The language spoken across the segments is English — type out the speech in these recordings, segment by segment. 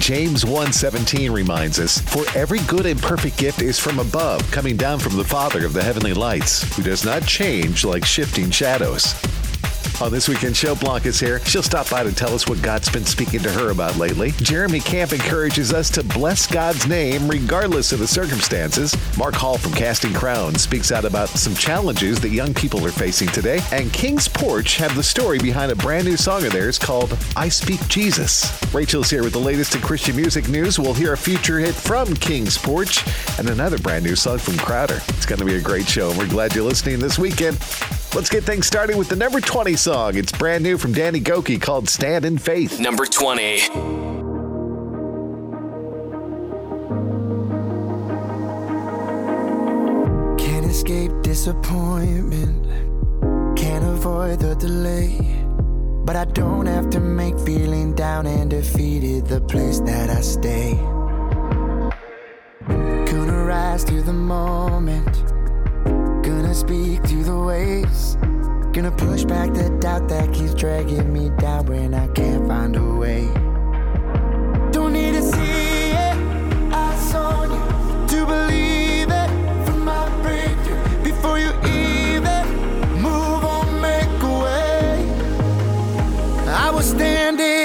James 1:17 reminds us, "For every good and perfect gift is from above, coming down from the Father of the heavenly lights, who does not change like shifting shadows." On this weekend show, Blanca's here. She'll stop by to tell us what God's been speaking to her about lately. Jeremy Camp encourages us to bless God's name regardless of the circumstances. Mark Hall from Casting Crowns speaks out about some challenges that young people are facing today. And King's Porch have the story behind a brand new song of theirs called I Speak Jesus. Rachel's here with the latest in Christian music news. We'll hear a future hit from King's Porch and another brand new song from Crowder. It's going to be a great show, and we're glad you're listening this weekend. Let's get things started with the number 20 song. It's brand new from Danny Gokey called Stand in Faith. Number 20. Can't escape disappointment, can't avoid the delay. But I don't have to make feeling down and defeated the place that I stay. Gonna rise to the moment Gonna speak through the waves. Gonna push back the doubt that keeps dragging me down when I can't find a way. Don't need to see it, eyes on you to believe it. From my breakthrough, before you even move on, make a way. I was standing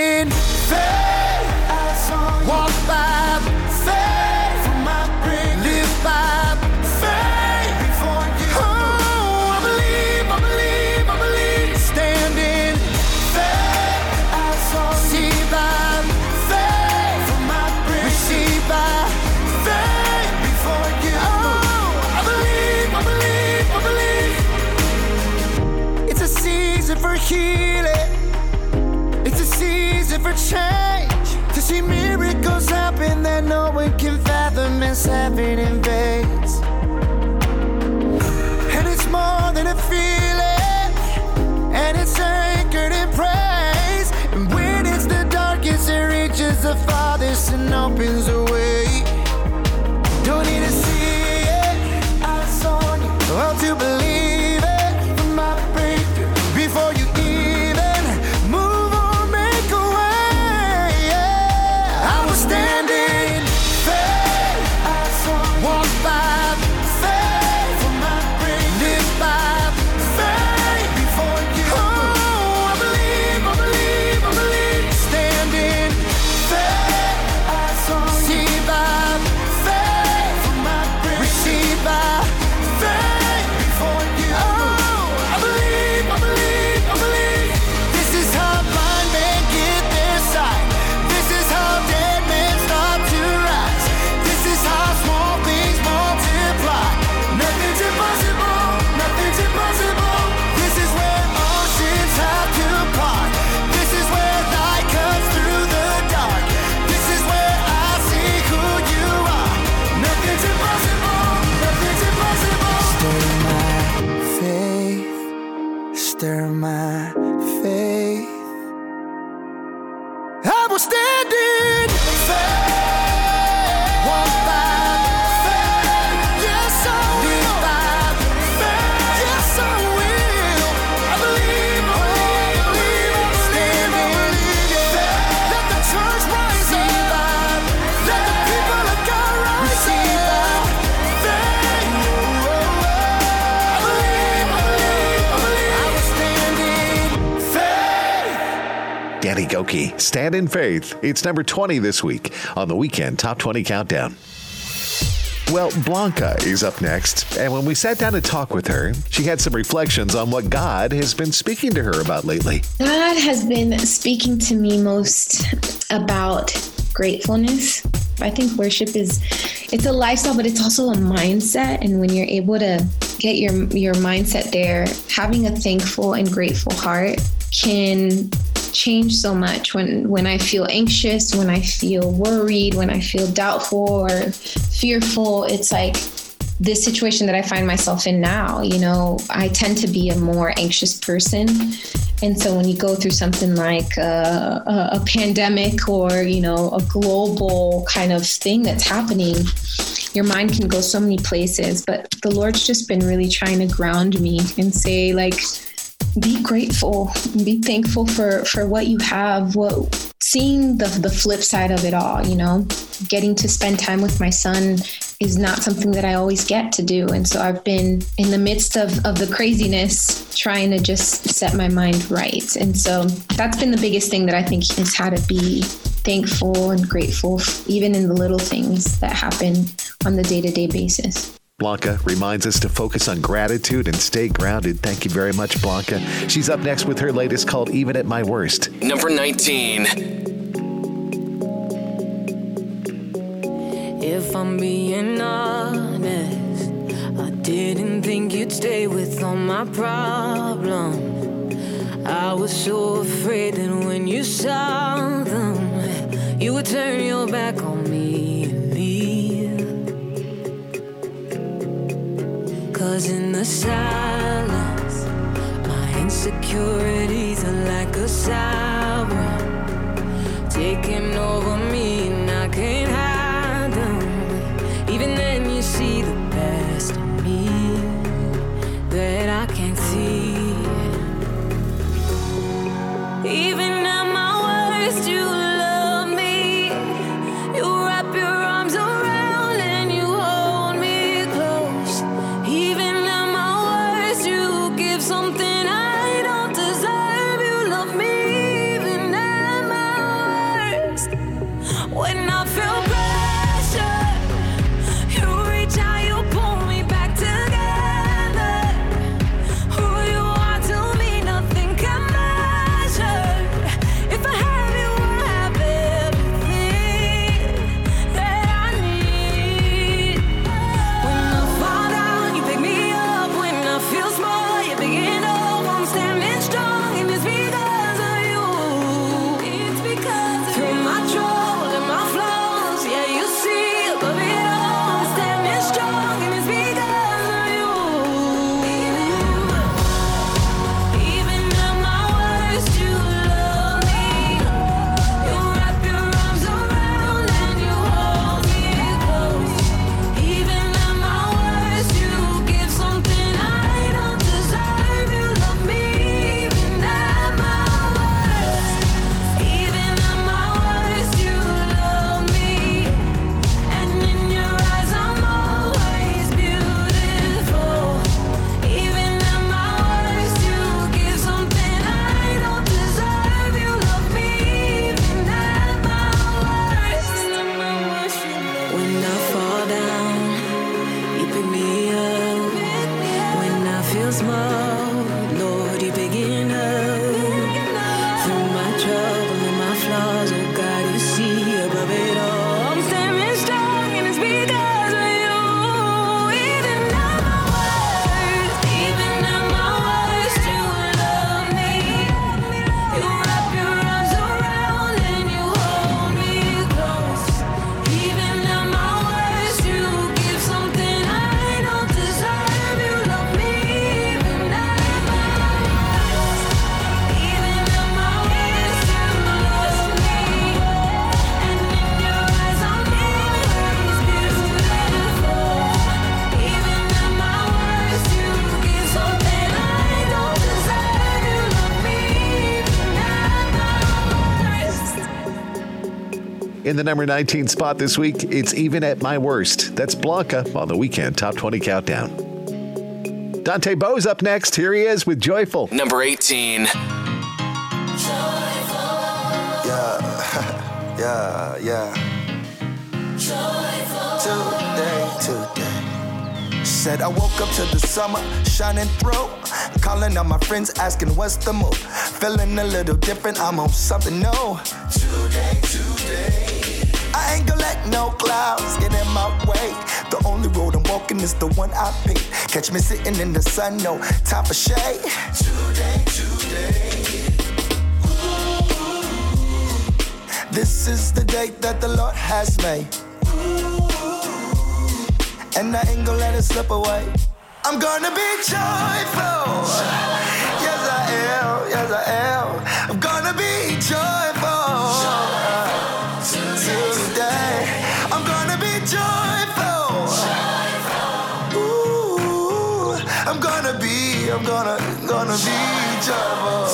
Gokey, Stand in Faith. It's number 20 this week on the Weekend Top 20 Countdown. Well, Blanca is up next, and when we sat down to talk with her, she had some reflections on what God has been speaking to her about lately. God has been speaking to me most about gratefulness. I think worship is it's a lifestyle, but it's also a mindset. And when you're able to get your your mindset there, having a thankful and grateful heart can changed so much when when I feel anxious, when I feel worried, when I feel doubtful or fearful. It's like this situation that I find myself in now. You know, I tend to be a more anxious person. And so when you go through something like a, a, a pandemic or, you know, a global kind of thing that's happening, your mind can go so many places. But the Lord's just been really trying to ground me and say, like, be grateful, be thankful for for what you have, what seeing the the flip side of it all, you know, getting to spend time with my son is not something that I always get to do. And so I've been in the midst of, of the craziness trying to just set my mind right. And so that's been the biggest thing that I think is how to be thankful and grateful, even in the little things that happen on the day to day basis. Blanca reminds us to focus on gratitude and stay grounded. Thank you very much, Blanca. She's up next with her latest called Even at My Worst. Number 19. If I'm being honest, I didn't think you'd stay with all my problems. I was so afraid that when you saw them, you would turn your back on me Cause in the silence, my insecurities are like a siren taking over me, something number 19 spot this week, it's Even at My Worst. That's Blanca on the weekend Top 20 Countdown. Dante Bowe's up next. Here he is with Joyful. Number 18. Yeah, yeah, yeah. Today, today. Said I woke up to the summer shining through. Calling on my friends, asking what's the move. Feeling a little different, I'm on something new. Clouds get in my way. The only road I'm walking is the one I pick. Catch me sitting in the sun, no time for shade. Today, today. This is the day that the Lord has made. Ooh. And I ain't gonna let it slip away. I'm gonna be joyful. Gonna be, I'm gonna, gonna be joyful.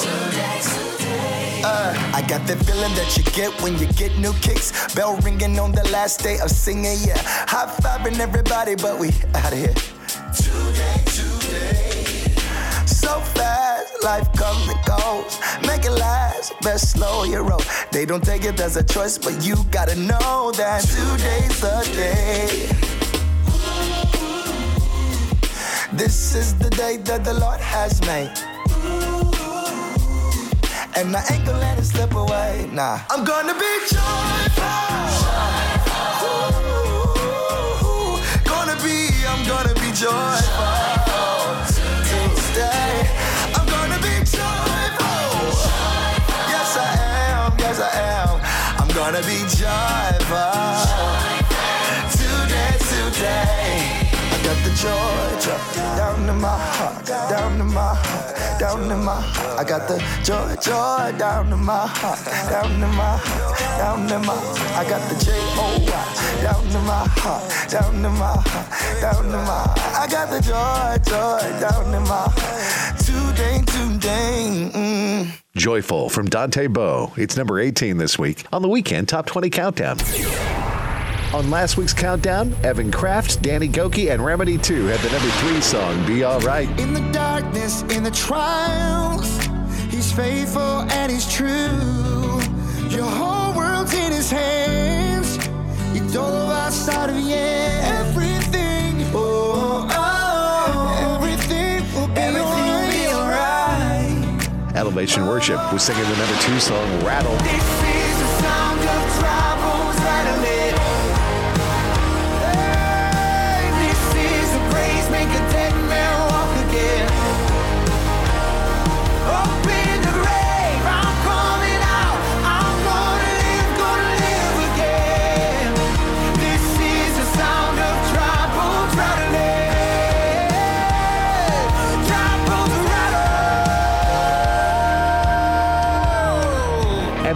Uh, I got that feeling that you get when you get new kicks. Bell ringing on the last day of singing, yeah. High fiving everybody, but we out of here. Today, today. So fast, life comes and goes. Make it last, best slow your roll. They don't take it as a choice, but you gotta know that today's the day. This is the day that the Lord has made. And I ain't gonna let it slip away. Nah. I'm gonna be joyful. Ooh, gonna be, I'm gonna be joyful. Tuesday. I'm gonna be joyful. Yes, I am. Yes, I am. I'm gonna be joyful. Today, today. Drop down my heart, down my heart, down my heart. I got the joy down my heart, down my heart, down my. I got the J O Y down my heart, down my heart, down my. I got the joy down my heart. Today, today. Mm. Joyful from Dante Bowe. It's number 18 this week on the weekend Top 20 Countdown. On last week's countdown, Evan Craft, Danny Gokey, and Redimi2 had the number three song, Be Alright. In the darkness, in the trials, he's faithful and he's true. Your whole world's in his hands. You don't know outside of you everything. Oh, oh, oh, everything will be alright. Elevation Worship was singing the number two song, Rattle.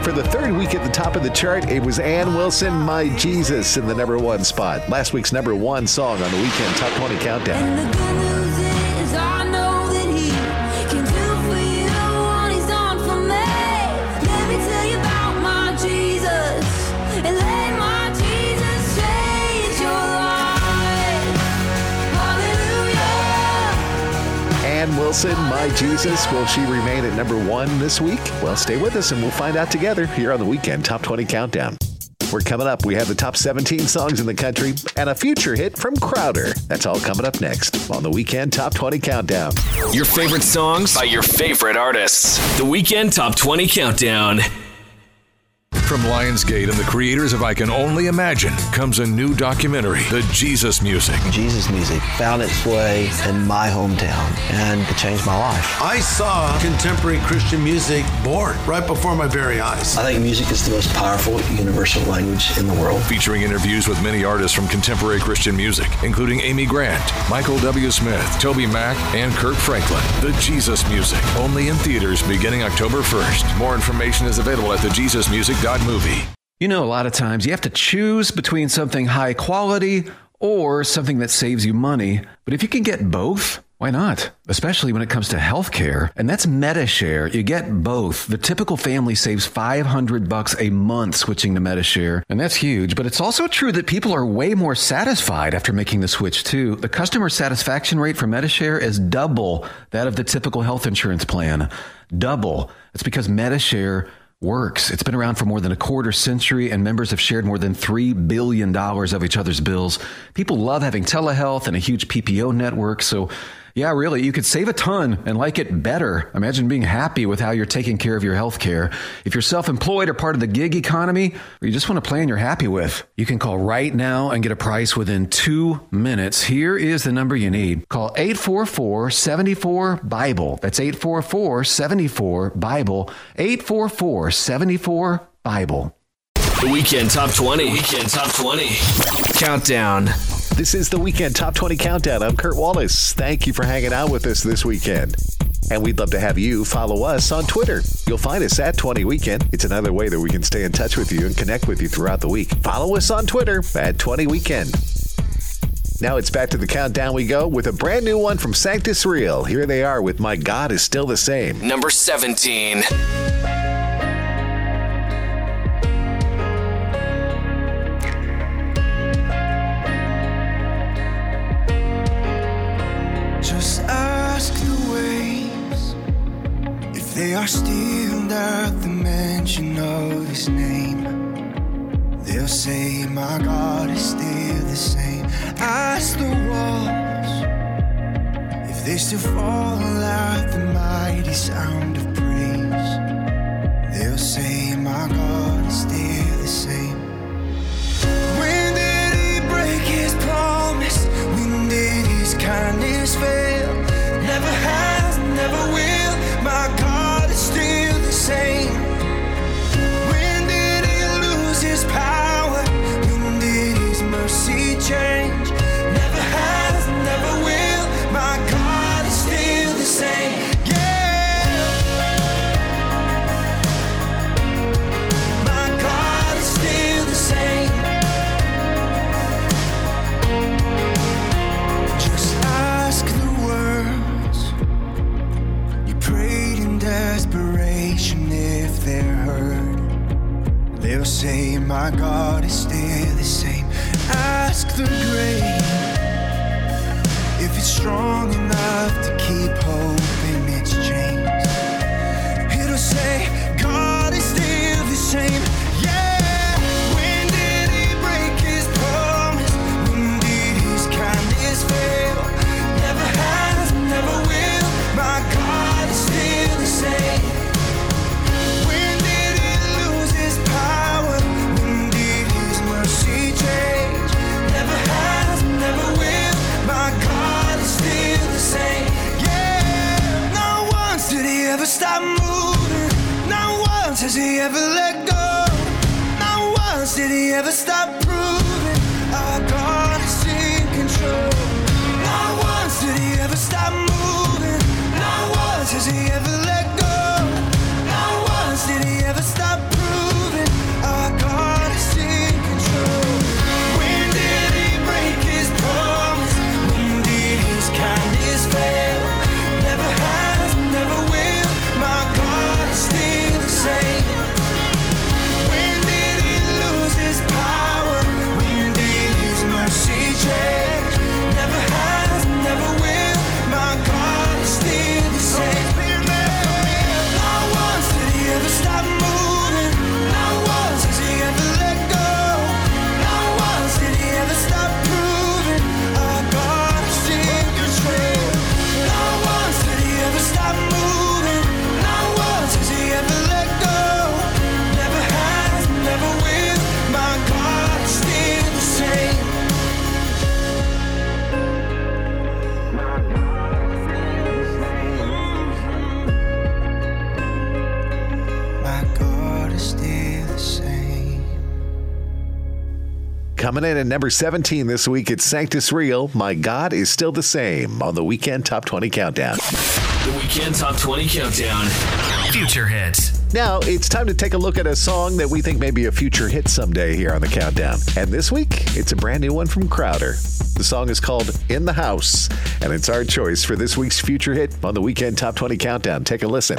For the third week at the top of the chart, it was Anne Wilson, My Jesus, in the number one spot. Last week's number one song on the weekend Top 20 Countdown. Wilson, My Jesus, will she remain at number one this week? Well, stay with us and we'll find out together here on the weekend Top 20 Countdown. We're coming up. We have the top 17 songs in the country and a future hit from Crowder. That's all coming up next on the weekend Top 20 Countdown. Your favorite songs by your favorite artists. The Weekend Top 20 Countdown. From Lionsgate and the creators of I Can Only Imagine comes a new documentary, The Jesus Music. Jesus music found its way in my hometown and it changed my life. I saw contemporary Christian music born right before my very eyes. I think music is the most powerful universal language in the world. Featuring interviews with many artists from contemporary Christian music, including Amy Grant, Michael W. Smith, TobyMac, and Kirk Franklin. The Jesus Music, only in theaters beginning October 1st. More information is available at thejesusmusic.movie. You know, a lot of times you have to choose between something high quality or something that saves you money. But if you can get both, why not? Especially when it comes to healthcare. And that's MediShare. You get both. The typical family saves 500 bucks a month switching to MediShare. And that's huge. But it's also true that people are way more satisfied after making the switch too. The customer satisfaction rate for MediShare is double that of the typical health insurance plan. Double. It's because MediShare works. It's been around for more than a quarter century, and members have shared more than $3 billion of each other's bills. People love having telehealth and a huge PPO network. So, yeah, really, you could save a ton and like it better. Imagine being happy with how you're taking care of your health care. If you're self employed or part of the gig economy, or you just want a plan you're happy with, you can call right now and get a price within two minutes. Here is the number you need. Call 844 74 Bible. That's 844 74 Bible. 844 74 Bible. The Weekend Top 20. Weekend Top 20. Countdown. This is the Weekend Top 20 Countdown. I'm Kurt Wallace. Thank you for hanging out with us this weekend. And we'd love to have you follow us on Twitter. You'll find us at 20 Weekend. It's another way that we can stay in touch with you and connect with you throughout the week. Follow us on Twitter at 20 Weekend. Now it's back to the countdown we go with a brand new one from Sanctus Real. Here they are with My God is Still the Same. Number 17. They are still at the mention of his name. They'll say, My God is still the same. Ask the walls if they still fall at the mighty sound of praise. They'll say, My God is still the same. When did he break his promise? When did his kindness fail? Never has, never will. When did he lose his power? When did his mercy change? They'll say, My God is still the same. Ask the grave if it's strong enough to keep hope in its chains. It'll say, God is still the same. In number 17 this week, it's Sanctus Real. My God is still the same on the Weekend Top 20 Countdown. The Weekend Top 20 Countdown. Future hits. Now it's time to take a look at a song that we think may be a future hit someday here on the Countdown. And this week, it's a brand new one from Crowder. The song is called In the House, and it's our choice for this week's future hit on the Weekend Top 20 Countdown. Take a listen.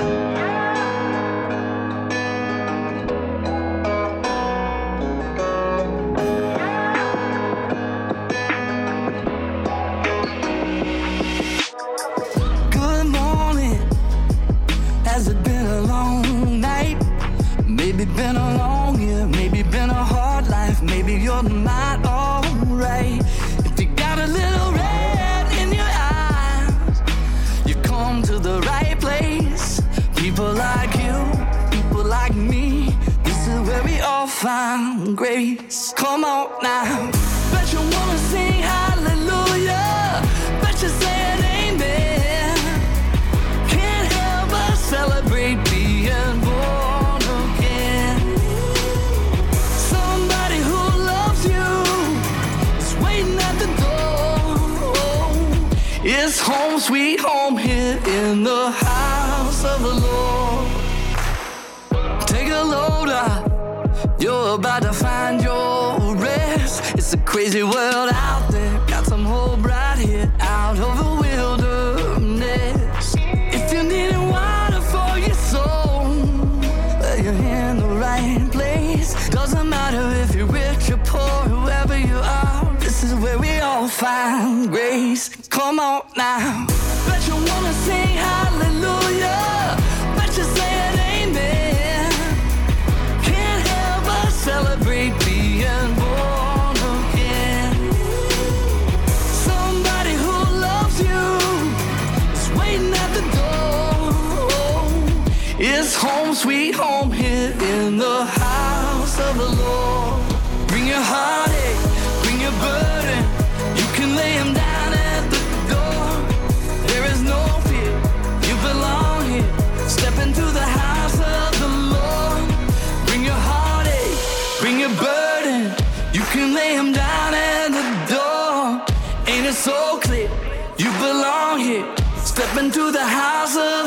Driving through the houses.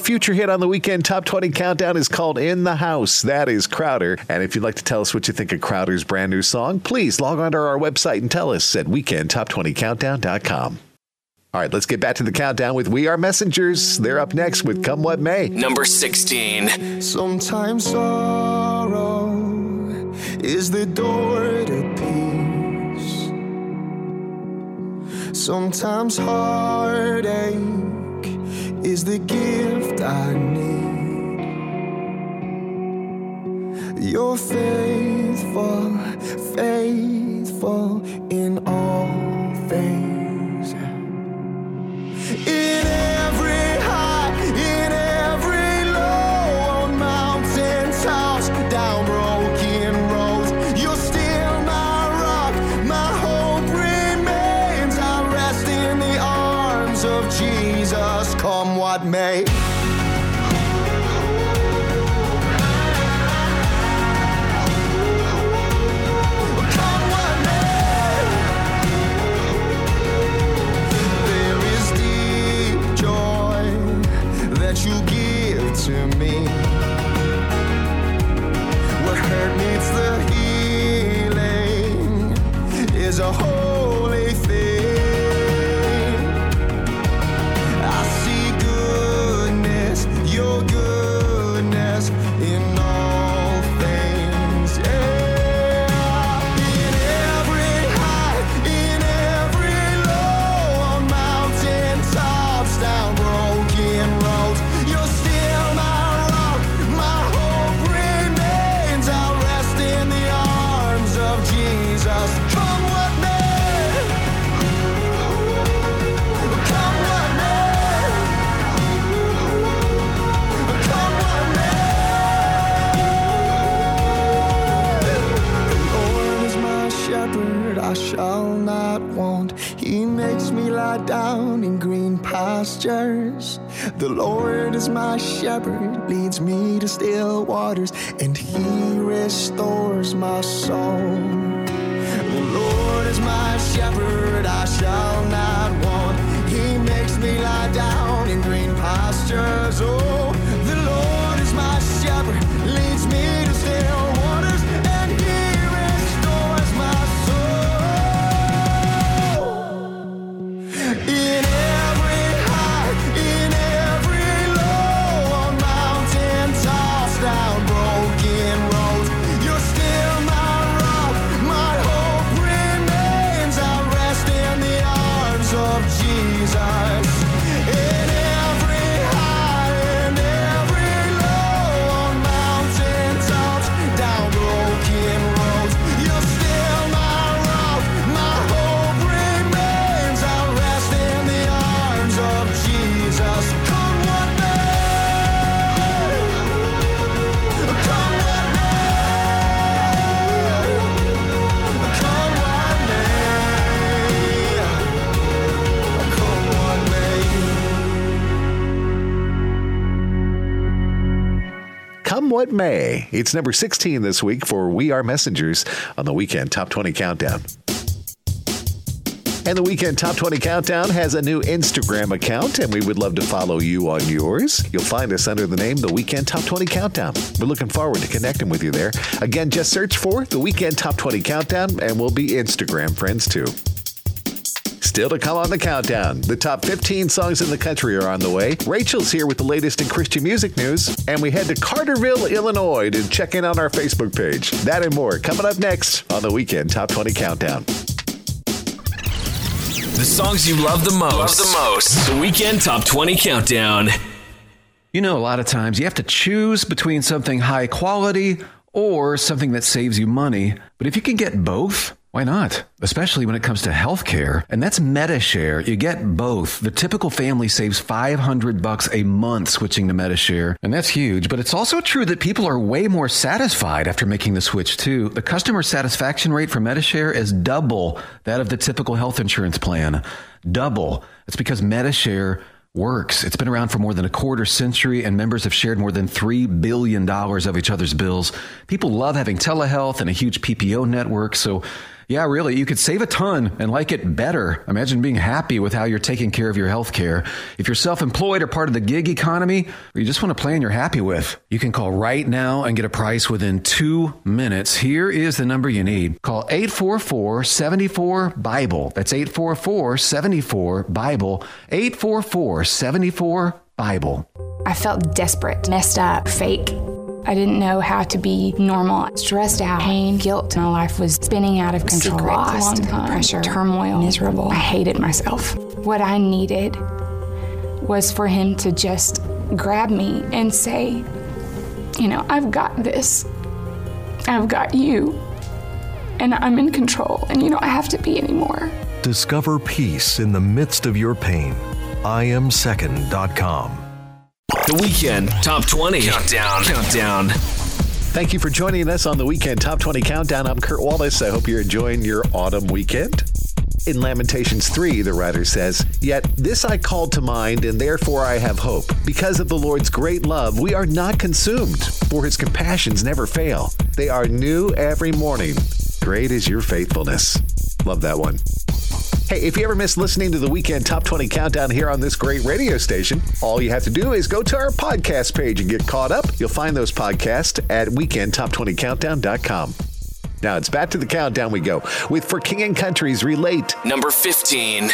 future hit on the weekend top 20 countdown is called In the House. That is Crowder. And if you'd like to tell us what you think of Crowder's brand new song, please log on to our website and tell us at weekendtop20countdown.com. All right, let's get back to the countdown with We Are Messengers. They're up next with Come What May. Number 16. Sometimes sorrow is the door to peace. Sometimes heartache is the gift I need. You're faithful, faithful in all things. come what may. that you give to me. What hurt needs the healing is a. pastures. The Lord is my shepherd, leads me to still waters, and he restores my soul. The Lord is my shepherd, I shall not want. He makes me lie down in green pastures. Oh, come what may. It's number 16 this week for We Are Messengers on the Weekend Top 20 Countdown. And the Weekend Top 20 Countdown has a new Instagram account, and we would love to follow you on yours. You'll find us under the name The Weekend Top 20 Countdown. We're looking forward to connecting with you there. Again, just search for The Weekend Top 20 Countdown, and we'll be Instagram friends too. Still to come on the countdown, the top 15 songs in the country are on the way. Rachel's here with the latest in Christian music news, and we head to Carterville, Illinois to check in on our Facebook page. That and more coming up next on the Weekend Top 20 Countdown. The songs you love the most. Love the most. The Weekend Top 20 Countdown. You know, a lot of times you have to choose between something high quality or something that saves you money. But if you can get both, why not? Especially when it comes to healthcare. And that's MediShare. You get both. The typical family saves 500 bucks a month switching to MediShare. And that's huge. But it's also true that people are way more satisfied after making the switch too. The customer satisfaction rate for MediShare is double that of the typical health insurance plan. Double. It's because MediShare works. It's been around for more than a quarter century, and members have shared more than $3 billion of each other's bills. People love having telehealth and a huge PPO network, so yeah, really, you could save a ton and like it better. Imagine being happy with how you're taking care of your health care. If you're self employed or part of the gig economy, or you just want a plan you're happy with, you can call right now and get a price within two minutes. Here is the number you need. Call 844 74 Bible. That's 844 74 Bible. 844 74 Bible. I felt desperate, messed up, fake. I didn't know how to be normal. Stressed out, pain, guilt. My life was spinning out of control. Secret, Lost, long time, pressure, turmoil, miserable. I hated myself. What I needed was for him to just grab me and say, you know, I've got this. I've got you. And I'm in control. And you don't have to be anymore. Discover peace in the midst of your pain. IamSecond.com. The Weekend Top 20 Countdown. Countdown. Thank you for joining us on the Weekend Top 20 Countdown. I'm Kurt Wallace. I hope you're enjoying your autumn weekend. In Lamentations 3, the writer says, Yet this I called to mind, and therefore I have hope. Because of the Lord's great love, we are not consumed, for his compassions never fail. They are new every morning. Great is your faithfulness. Love that one. Hey, if you ever miss listening to the Weekend Top 20 Countdown here on this great radio station, all you have to do is go to our podcast page and get caught up. You'll find those podcasts at weekendtop20countdown.com. Now it's back to the countdown we go with For King and Country's Relate. Number 15.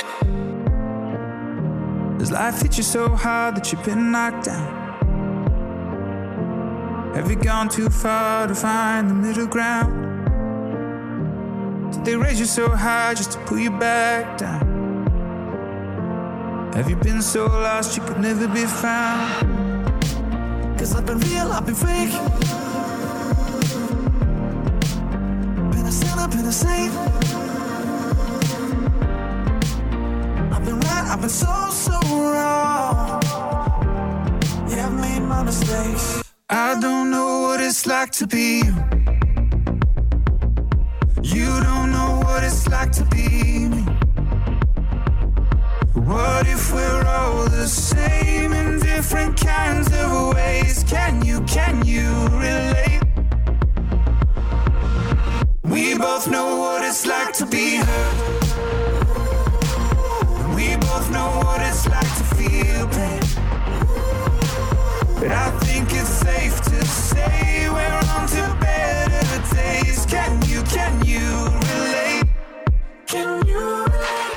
Does life hit you so hard that you've been knocked down? Have you gone too far to find the middle ground? They raise you so high just to pull you back down? Have you been so lost you could never be found? Cause I've been real, I've been fake. Been a sinner, been a saint. I've been right, I've been so, so wrong. Yeah, I've made my mistakes. I don't know what it's like to be you. You don't know what it's like to be me. What if we're all the same in different kinds of ways? Can you, can you relate? We both know what it's like to be hurt. We both know what it's like to feel pain. But I think it's safe to say we're on to better days. Can you, can you relate? Can you relate?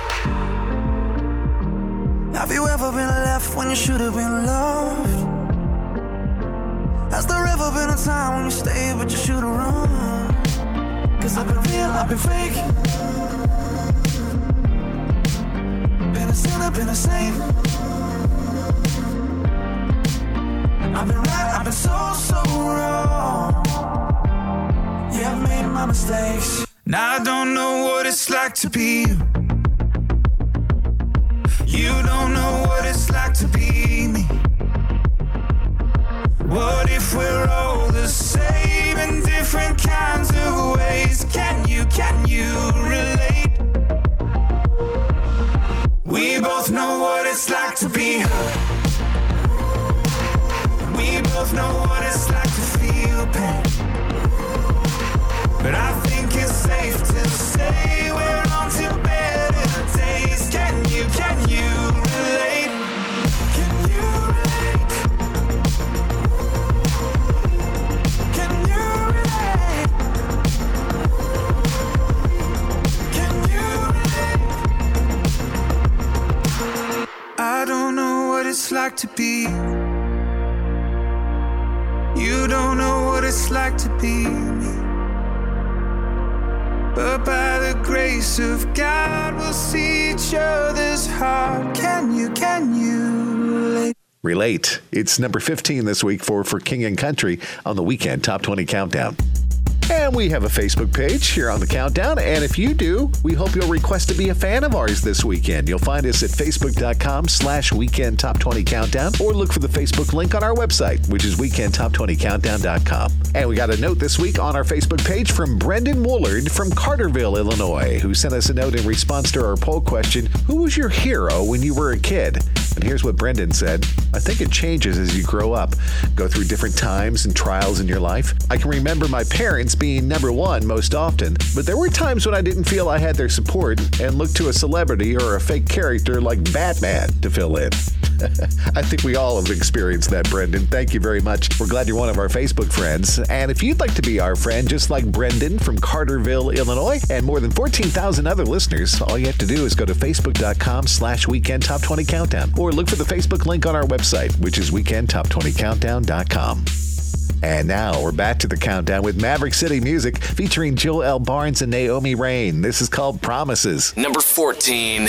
Have you ever been left when you should have been loved? Has there ever been a time when you stayed but you should have run? Cause I've been real, I've been fake. Been a sinner, been a saint. I've been right, I've been so, so wrong. Yeah, I've made my mistakes. Now I don't know what it's like to be you. You don't know what it's like to be me. What if we're all the same in different kinds of ways? Can you, can you relate? We both know what it's like to be hurt. We both know what it's like to feel. But I think it's safe to say we're better days. Can you, can you relate? Can you relate? Can you relate? Can you relate? I don't know what it's like to be. You don't know what it's like to be each other's heart. Can you, can you? Relate. It's number 15 this week for For King and Country on the weekend Top 20 Countdown. And we have a Facebook page here on the countdown. And if you do, we hope you'll request to be a fan of ours this weekend. You'll find us at facebook.com slash weekend top 20 countdown or look for the Facebook link on our website, which is weekendtop20countdown.com. And we got a note this week on our Facebook page from Brendan Woolard from Carterville, Illinois, who sent us a note in response to our poll question Who was your hero when you were a kid? And here's what Brendan said I think it changes as you grow up, go through different times and trials in your life. I can remember my parents being number one most often, but there were times when I didn't feel I had their support and looked to a celebrity or a fake character like Batman to fill in. I think we all have experienced that, Brendan. Thank you very much. We're glad you're one of our Facebook friends. And if you'd like to be our friend, just like Brendan from Carterville, Illinois, and more than 14,000 other listeners, all you have to do is go to facebook.com slash weekend top 20 countdown or look for the Facebook link on our website, which is weekendtop20countdown.com. And now we're back to the countdown with Maverick City Music featuring Joe L. Barnes and Naomi Raine. This is called Promises. Number 14.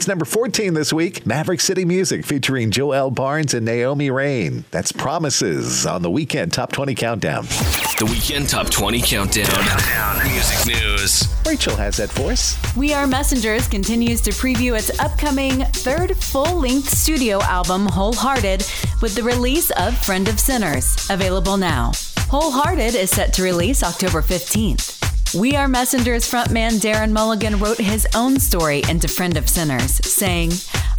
It's number 14 this week. Maverick City Music featuring Joe L. Barnes and Naomi Raine. That's Promises on the weekend Top 20 Countdown. The Weekend Top 20 Countdown. Music news. Rachel has that for us. We Are Messengers continues to preview its upcoming third full length studio album, Wholehearted, with the release of Friend of Sinners, available now. Wholehearted is set to release October 15th. We Are Messengers frontman Darren Mulligan wrote his own story into Friend of Sinners, saying,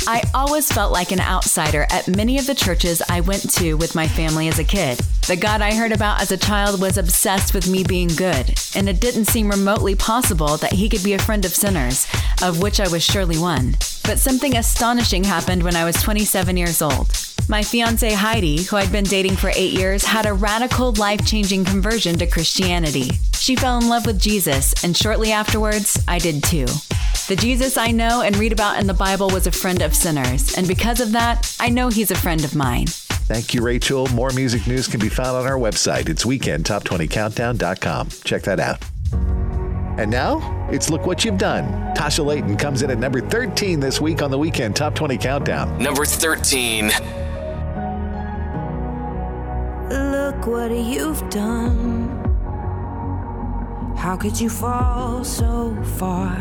I always felt like an outsider at many of the churches I went to with my family as a kid. The God I heard about as a child was obsessed with me being good, and it didn't seem remotely possible that he could be a friend of sinners, of which I was surely one. But something astonishing happened when I was 27 years old. My fiance Heidi, who I'd been dating for eight years, had a radical, life changing conversion to Christianity. She fell in love with Jesus, and shortly afterwards, I did too. The Jesus I know and read about in the Bible was a friend of sinners, and because of that, I know he's a friend of mine. Thank you, Rachel. More music news can be found on our website. It's weekendtop20countdown.com. Check that out. And now, it's Look What You've Done. Tasha Layton comes in at number 13 this week on the Weekend Top 20 Countdown. Number 13. Look what you've done. How could you fall so far?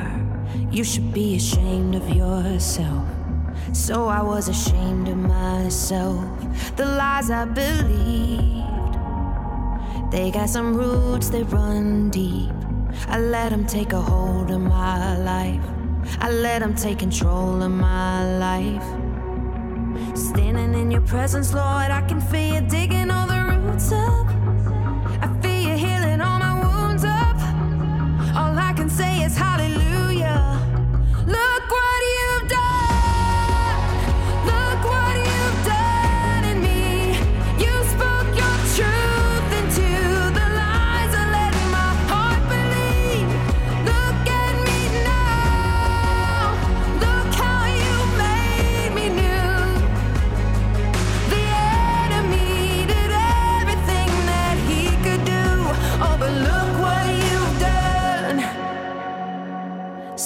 You should be ashamed of yourself. So I was ashamed of myself. The lies I believed, they got some roots that run deep. I let them take a hold of my life. I let them take control of my life. Standing in your presence, Lord, I can feel you digging all the roots up. I feel you healing all my wounds up. All I can say is hallelujah.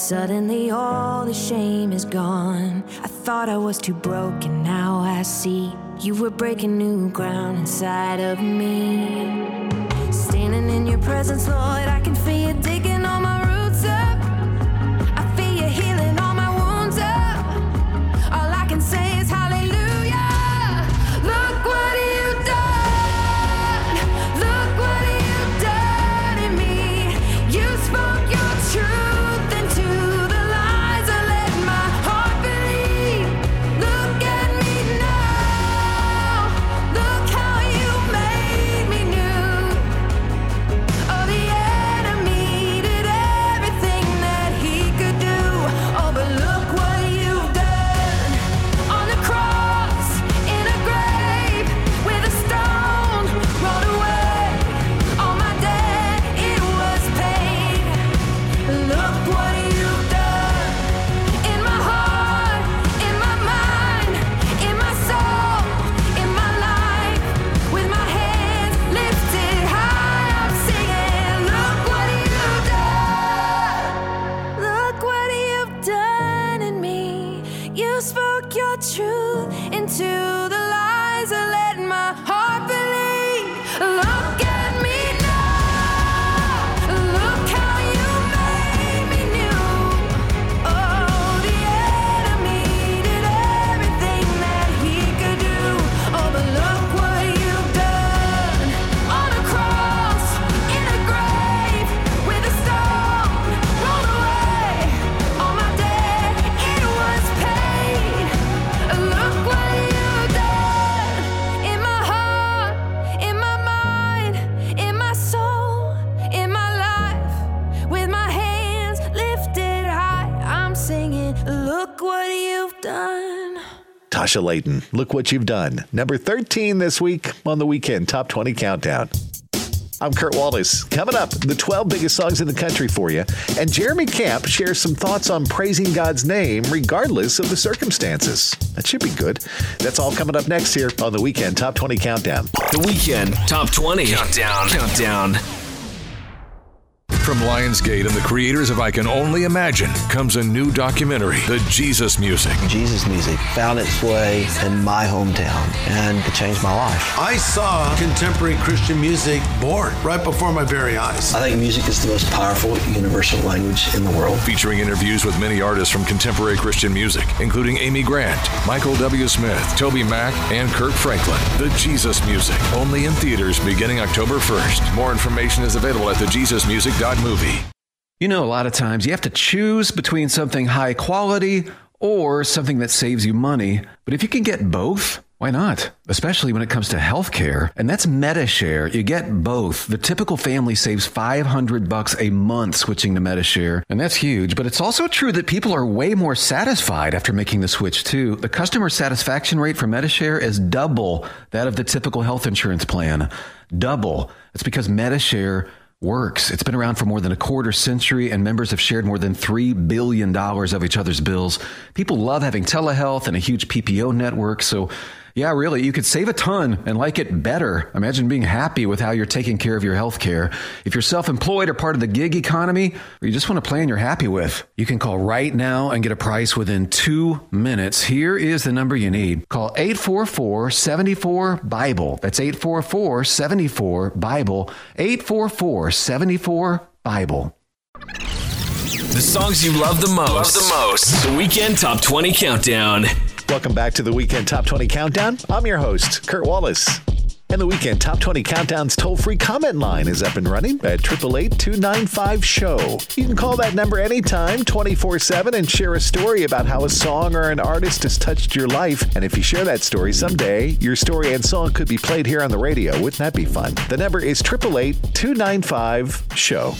Suddenly, all the shame is gone. I thought I was too broken, now I see you were breaking new ground inside of me. Standing in your presence, Lord, I can feel Tasha Layton, look what you've done. Number 13 this week on the Weekend Top 20 Countdown. I'm Kurt Wallace. Coming up, the 12 biggest songs in the country for you. And Jeremy Camp shares some thoughts on praising God's name regardless of the circumstances. That should be good. That's all coming up next here on the Weekend Top 20 Countdown. The Weekend Top 20 Countdown. Countdown. From Lionsgate and the creators of I Can Only Imagine comes a new documentary, The Jesus Music. Jesus music found its way in my hometown and it changed my life. I saw contemporary Christian music born right before my very eyes. I think music is the most powerful universal language in the world. Featuring interviews with many artists from contemporary Christian music, including Amy Grant, Michael W. Smith, TobyMac, and Kirk Franklin. The Jesus Music, only in theaters beginning October 1st. More information is available at thejesusmusic.movie. You know, a lot of times you have to choose between something high quality or something that saves you money. But if you can get both, why not? Especially when it comes to healthcare. And that's MediShare. You get both. The typical family saves 500 bucks a month switching to MediShare. And that's huge. But it's also true that people are way more satisfied after making the switch too. The customer satisfaction rate for MediShare is double that of the typical health insurance plan. Double. It's because MediShare works. It's been around for more than a quarter century, and members have shared more than $3 billion of each other's bills. People love having telehealth and a huge PPO network. So, yeah, really, you could save a ton and like it better. Imagine being happy with how you're taking care of your health care. If you're self employed or part of the gig economy, or you just want a plan you're happy with, you can call right now and get a price within two minutes. Here is the number you need. Call 844 74 Bible. That's 844 74 Bible. 844 74 Bible. The songs you love the most. Love the most. The Weekend Top 20 Countdown. Welcome back to the Weekend Top 20 Countdown. I'm your host, Kurt Wallace. And the Weekend Top 20 Countdown's toll free comment line is up and running at 888 295 Show. You can call that number anytime, 24 7, and share a story about how a song or an artist has touched your life. And if you share that story someday, your story and song could be played here on the radio. Wouldn't that be fun? The number is 888 295 Show.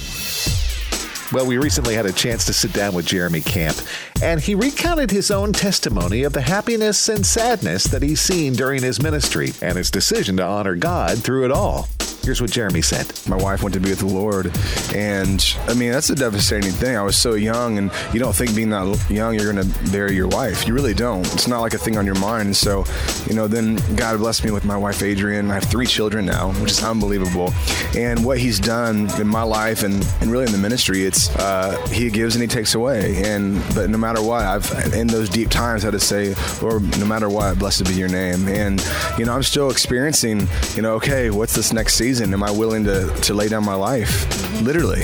Well, we recently had a chance to sit down with Jeremy Camp, and he recounted his own testimony of the happiness and sadness that he's seen during his ministry and his decision to honor God through it all. Here's what Jeremy said. My wife went to be with the Lord, and I mean that's a devastating thing. I was so young, and you don't think being that young you're going to bury your wife. You really don't. It's not like a thing on your mind. So, you know, then God blessed me with my wife Adrienne. I have three children now, which is unbelievable. And what He's done in my life and, and really in the ministry, it's uh, He gives and He takes away. And but no matter what, I've in those deep times had to say, Lord, no matter what, blessed be Your name. And you know, I'm still experiencing. You know, okay, what's this next season? Am I willing to to lay down my life, literally?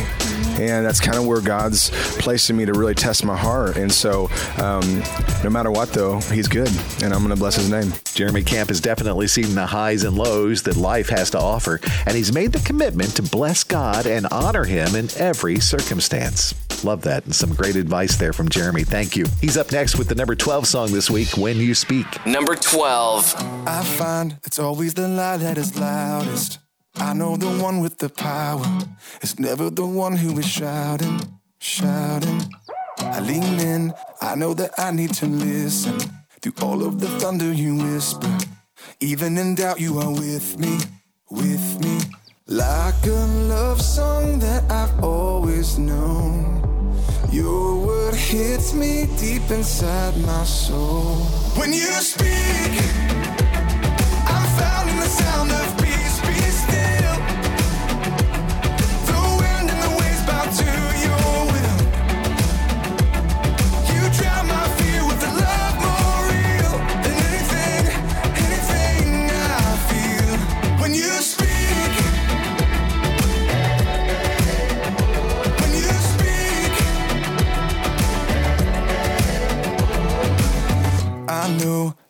And that's kind of where God's placing me to really test my heart. And so, um, no matter what, though, He's good, and I'm going to bless His name. Jeremy Camp has definitely seen the highs and lows that life has to offer, and he's made the commitment to bless God and honor Him in every circumstance. Love that, and some great advice there from Jeremy. Thank you. He's up next with the number 12 song this week, When You Speak. Number 12. I find it's always the lie that is loudest. I know the one with the power. is never the one who is shouting, shouting. I lean in, I know that I need to listen. Through all of the thunder you whisper. Even in doubt, you are with me, with me. Like a love song that I've always known. Your word hits me deep inside my soul. When you speak, I'm found in the sound of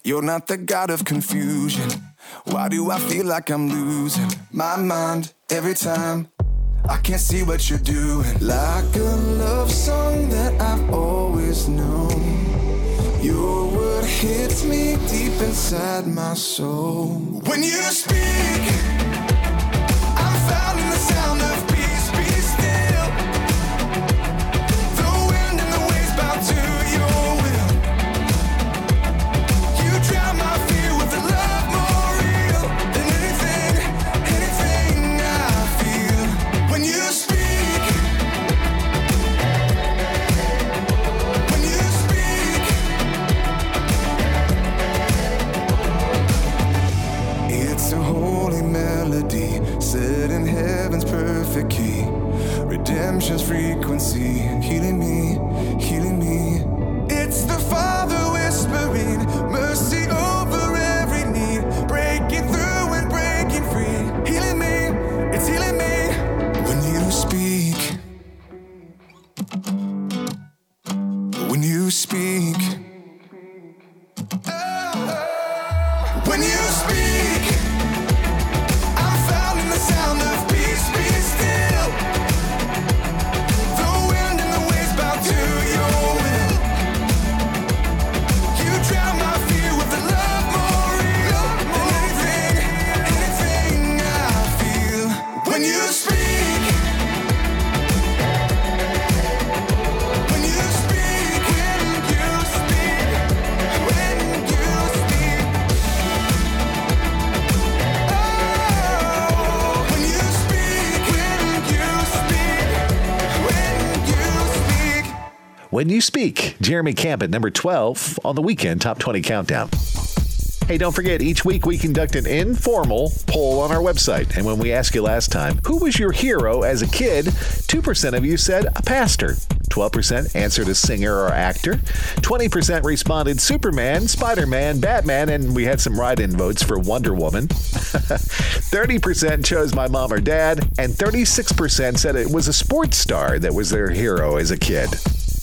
you're not the God of confusion. Why do I feel like I'm losing my mind every time? I can't see what you're doing. Like a love song that I've always known. Your word hits me deep inside my soul. When you speak, I'm found in the sound of redemption's frequency, healing When You Speak, Jeremy Camp at number 12 on the weekend Top 20 Countdown. Hey, don't forget, each week we conduct an informal poll on our website. And when we asked you last time, who was your hero as a kid? 2% of you said a pastor. 12% answered a singer or actor. 20% responded Superman, Spider Man, Batman, and we had some write in votes for Wonder Woman. 30% chose my mom or dad, and 36% said it was a sports star that was their hero as a kid.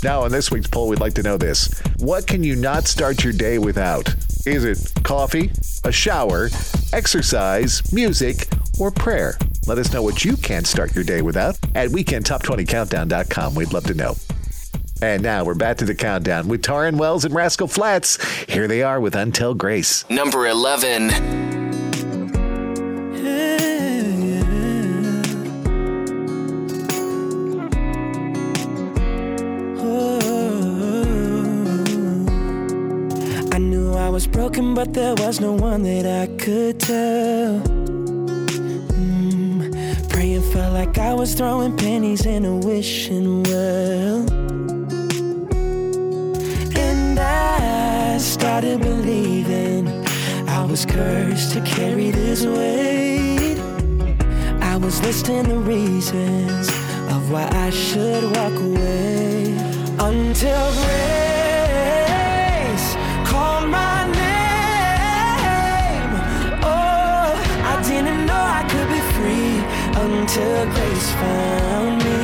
Now, on this week's poll, we'd like to know this What can you not start your day without? Is it coffee, a shower, exercise, music, or prayer? Let us know what you can't start your day without at weekendtop20countdown.com. We'd love to know. And now we're back to the countdown with Tauren Wells and Rascal Flatts. Here they are with Until Grace. Number 11. But there was no one that I could tell. Mm, praying felt like I was throwing pennies in a wishing well. And I started believing I was cursed to carry this weight. I was listing the reasons of why I should walk away until grace until grace found me.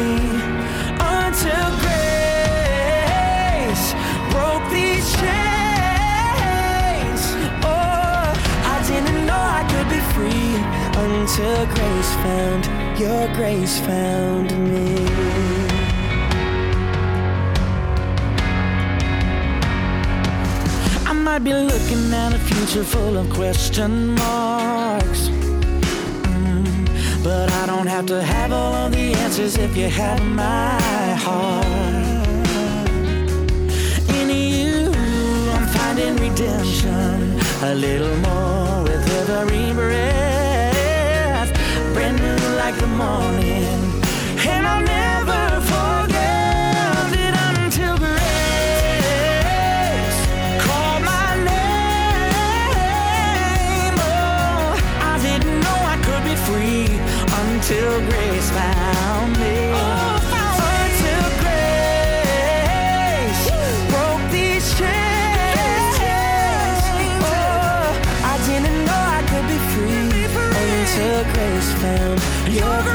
Until grace broke these chains. Oh, I didn't know I could be free until grace found your grace found me. I might be looking at a future full of question marks. Don't have to have all of the answers if you have my heart. In you, I'm finding redemption a little more with every breath. Brand new like the morning. Until grace oh, found me. Until grace broke these chains. Oh, I didn't know I could be free until grace found your grace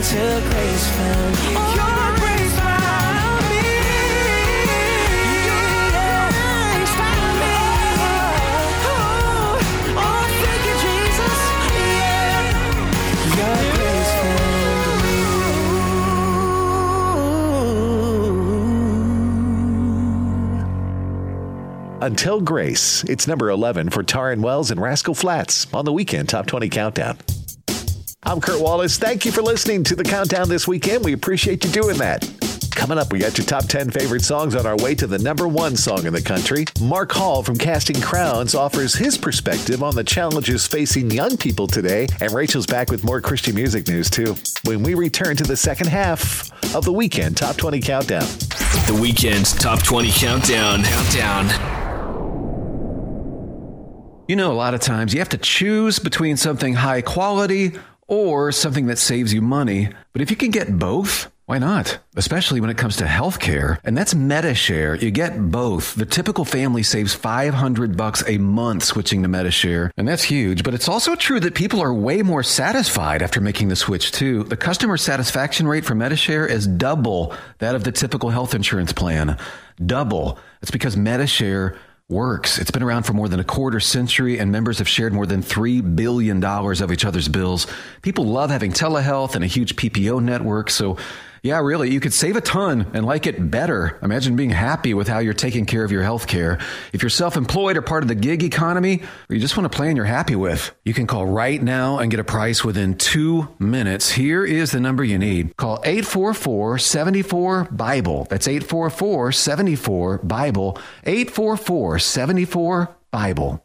Until grace found me. Your grace found me. Your grace found me. Oh, oh, thank you, Jesus. Your grace found Until Grace. It's number 11 for Tauren Wells and Rascal Flatts on the weekend Top 20 Countdown. I'm Kurt Wallace. Thank you for listening to the countdown this weekend. We appreciate you doing that. Coming up, we got your top 10 favorite songs on our way to the number one song in the country. Mark Hall from Casting Crowns offers his perspective on the challenges facing young people today. And Rachel's back with more Christian music news, too, when we return to the second half of the weekend Top 20 Countdown. The weekend's top 20 countdown. Countdown. You know, a lot of times you have to choose between something high quality or something that saves you money. But if you can get both, why not? Especially when it comes to healthcare. And that's MediShare. You get both. The typical family saves 500 bucks a month switching to MediShare. And that's huge. But it's also true that people are way more satisfied after making the switch too. The customer satisfaction rate for MediShare is double that of the typical health insurance plan. Double. It's because MediShare works. It's been around for more than a quarter century, and members have shared more than $3 billion of each other's bills. People love having telehealth and a huge PPO network. So, yeah, really, you could save a ton and like it better. Imagine being happy with how you're taking care of your health care. If you're self employed or part of the gig economy, or you just want a plan you're happy with, you can call right now and get a price within two minutes. Here is the number you need. Call 844 74 Bible. That's 844 74 Bible. 844 74 Bible.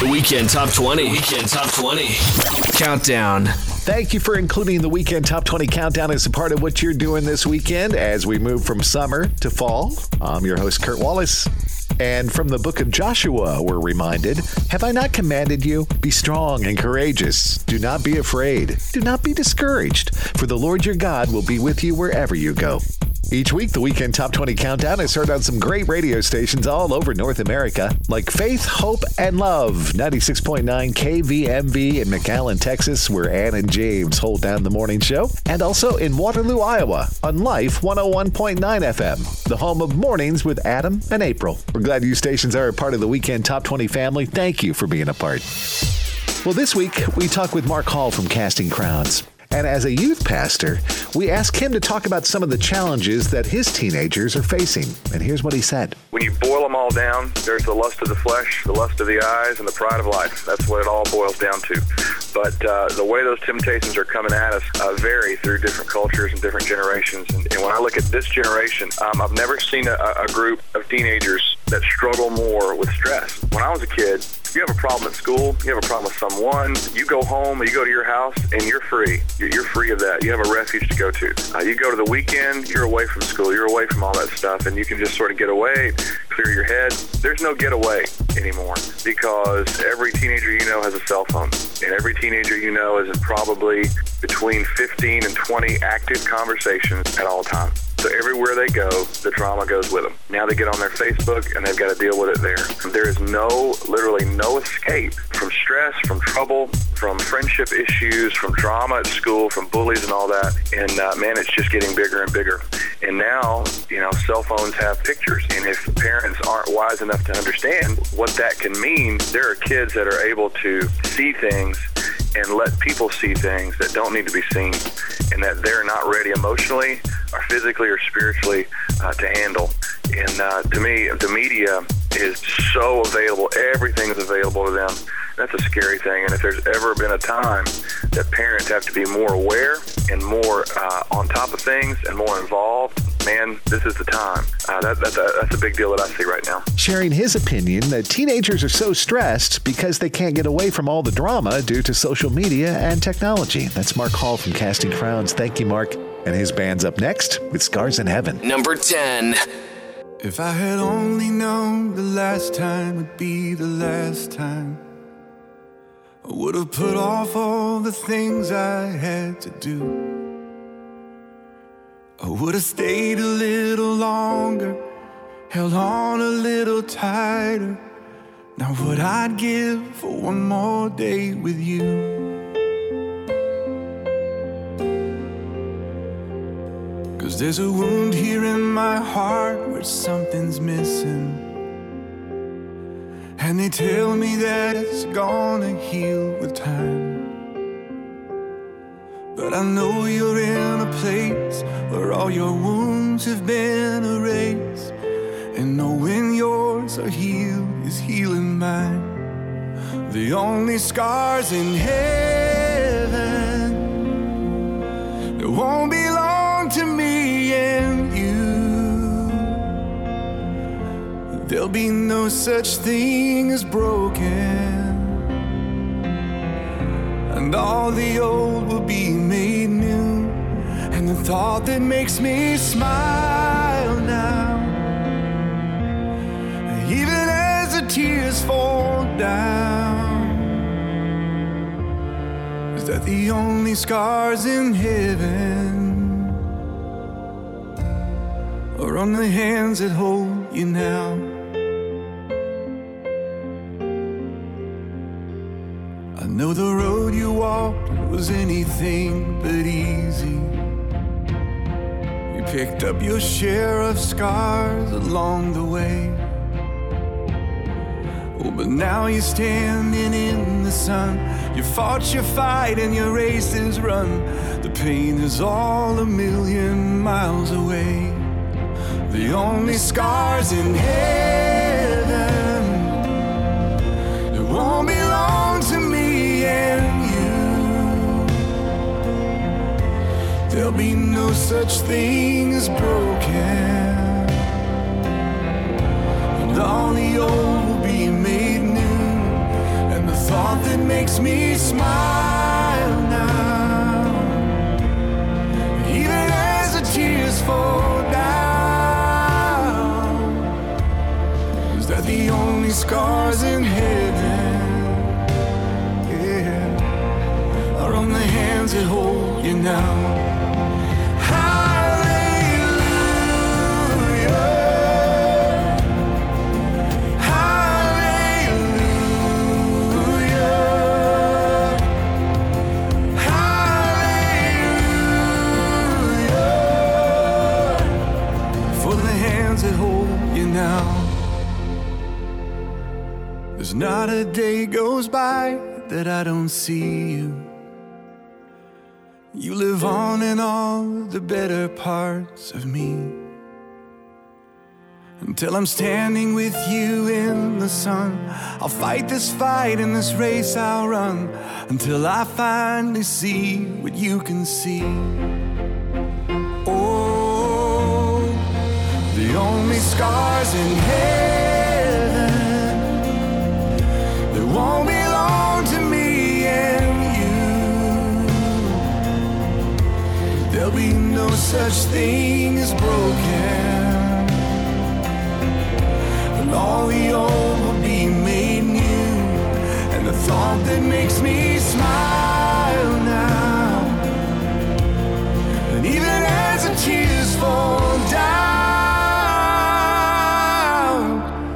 The weekend top 20. Weekend top 20. Countdown. Thank you for including the weekend top 20 countdown as a part of what you're doing this weekend as we move from summer to fall. I'm your host, Kurt Wallace. And from the book of Joshua, we're reminded Have I not commanded you? Be strong and courageous. Do not be afraid. Do not be discouraged, for the Lord your God will be with you wherever you go. Each week, the Weekend Top 20 Countdown is heard on some great radio stations all over North America, like Faith, Hope, and Love, 96.9 KVMV in McAllen, Texas, where Ann and James hold down the morning show, and also in Waterloo, Iowa, on Life 101.9 FM, the home of mornings with Adam and April. We're glad you stations are a part of the Weekend Top 20 family. Thank you for being a part. Well, this week, we talk with Mark Hall from Casting Crowns. And as a youth pastor, we asked him to talk about some of the challenges that his teenagers are facing. And here's what he said. When you boil them all down, there's the lust of the flesh, the lust of the eyes, and the pride of life. That's what it all boils down to. But uh, the way those temptations are coming at us uh, vary through different cultures and different generations. And, and when I look at this generation, um, I've never seen a, a group of teenagers that struggle more with stress. When I was a kid, you have a problem at school, you have a problem with someone, you go home, you go to your house, and you're free. You're free of that. You have a refuge to go to. Uh, you go to the weekend, you're away from school, you're away from all that stuff, and you can just sort of get away, clear your head. There's no getaway anymore because every teenager you know has a cell phone, and every teenager you know is in probably between 15 and 20 active conversations at all times. So everywhere they go, the drama goes with them. Now they get on their Facebook and they've got to deal with it there. There is no, literally no escape from stress, from trouble, from friendship issues, from drama at school, from bullies and all that. And uh, man, it's just getting bigger and bigger. And now, you know, cell phones have pictures. And if parents aren't wise enough to understand what that can mean, there are kids that are able to see things and let people see things that don't need to be seen and that they're not ready emotionally or physically or spiritually uh, to handle. And uh, to me, the media is so available. Everything is available to them. That's a scary thing. And if there's ever been a time that parents have to be more aware and more uh, on top of things and more involved, man, this is the time. Uh, that, that, that, that's a big deal that I see right now. Sharing his opinion that teenagers are so stressed because they can't get away from all the drama due to social media and technology. That's Mark Hall from Casting Crowns. Thank you, Mark. And his band's up next with Scars in Heaven. Number 10. If I had only known the last time would be the last time, I would have put off all the things I had to do. I would have stayed a little longer, held on a little tighter. Now, what I'd give for one more day with you. Cause there's a wound here in my heart where something's missing. And they tell me that it's gonna heal with time. But I know you're in a place where all your wounds have been erased. And knowing yours are healed is healing mine. The only scars in heaven that won't belong to me There'll be no such thing as broken. And all the old will be made new. And the thought that makes me smile now, even as the tears fall down, is that the only scars in heaven are on the hands that hold you now. Know the road you walked was anything but easy. You picked up your share of scars along the way. Oh, but now you're standing in the sun. You fought your fight and your race is run. The pain is all a million miles away. The only scars in heaven that won't belong to me There'll be no such thing as broken, and all the old will be made new. And the thought that makes me smile now, even as the tears fall down, is that the only scars in heaven, yeah, are on the hands that hold you now. Not a day goes by that I don't see you. You live on in all the better parts of me. Until I'm standing with you in the sun, I'll fight this fight in this race I'll run until I finally see what you can see. Oh, the only scars in heaven There'll be no such thing as broken, and all the old will be made new. And the thought that makes me smile now, and even as the tears fall down,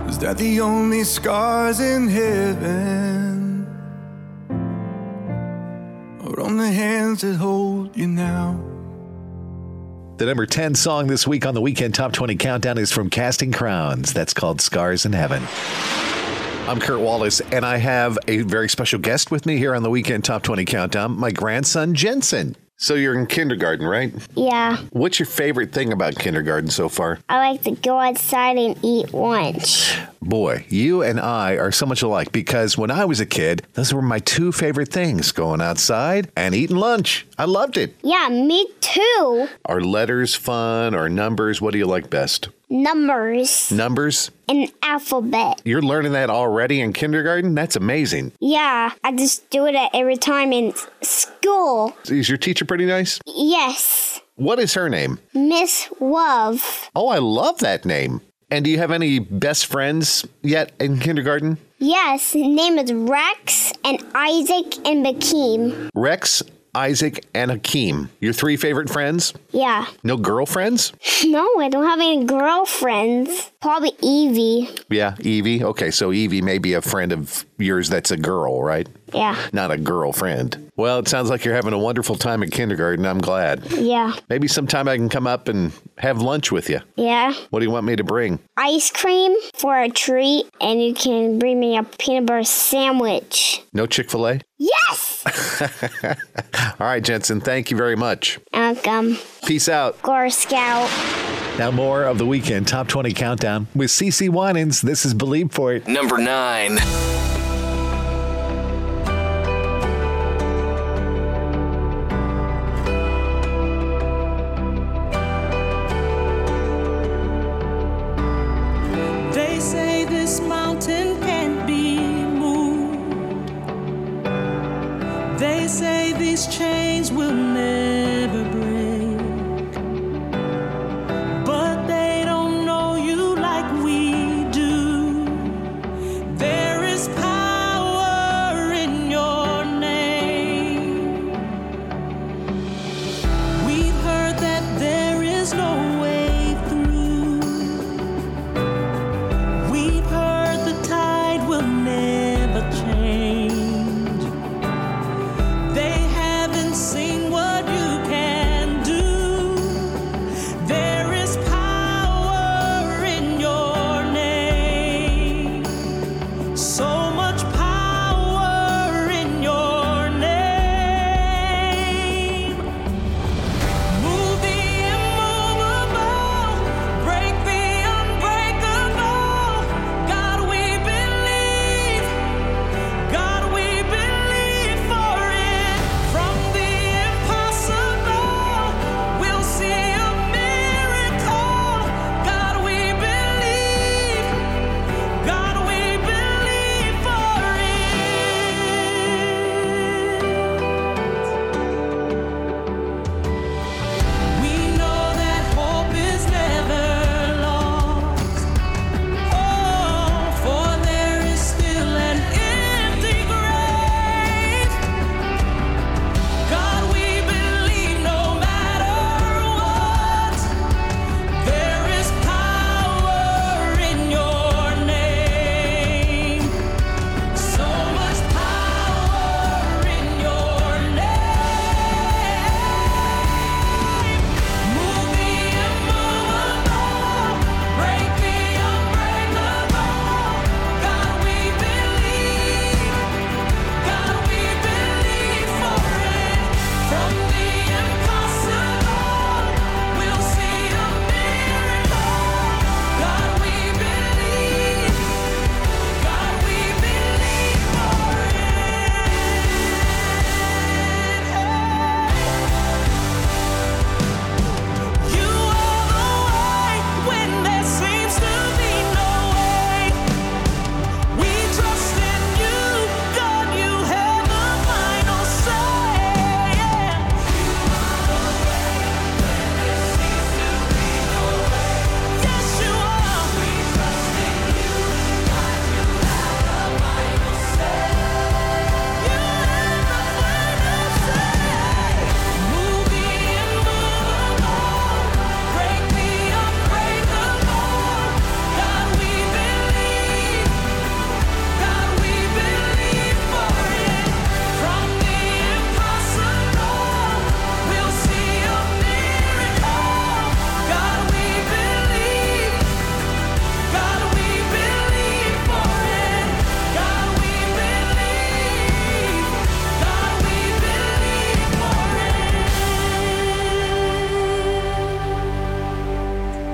is that the only scars in heaven are on the hands that hold you now. The number 10 song this week on the Weekend Top 20 Countdown is from Casting Crowns. That's called Scars in Heaven. I'm Kurt Wallace, and I have a very special guest with me here on the Weekend Top 20 Countdown, my grandson, Jensen. So you're in kindergarten, right? Yeah. What's your favorite thing about kindergarten so far? I like to go outside and eat lunch. Boy, you and I are so much alike because when I was a kid, those were my two favorite things going outside and eating lunch. I loved it. Yeah, me too. Are letters fun or numbers? What do you like best? Numbers Numbers? An alphabet. You're learning that already in kindergarten? That's amazing. Yeah, I just do it every time in school. Is your teacher pretty nice? Yes, What is her name? Miss Love. Oh, I love that name. And do you have any best friends yet in kindergarten? Yes, his name is Rex and Isaac and Hakeem. Rex, Isaac, and Hakeem. Your three favorite friends? Yeah. No girlfriends? No, I don't have any girlfriends. Probably Evie. Yeah, Evie. Okay, so Evie may be a friend of yours that's a girl, right? Yeah. Not a girlfriend. Well, it sounds like you're having a wonderful time at kindergarten. I'm glad. Yeah. Maybe sometime I can come up and have lunch with you. Yeah. What do you want me to bring? Ice cream for a treat, and you can bring me a peanut butter sandwich. No Chick fil A? Yes! All right, Jensen, thank you very much. Welcome. Peace out. Girl Scout. Now, more of the weekend Top 20 Countdown with CeCe Winans. This is Believe for It. Number nine.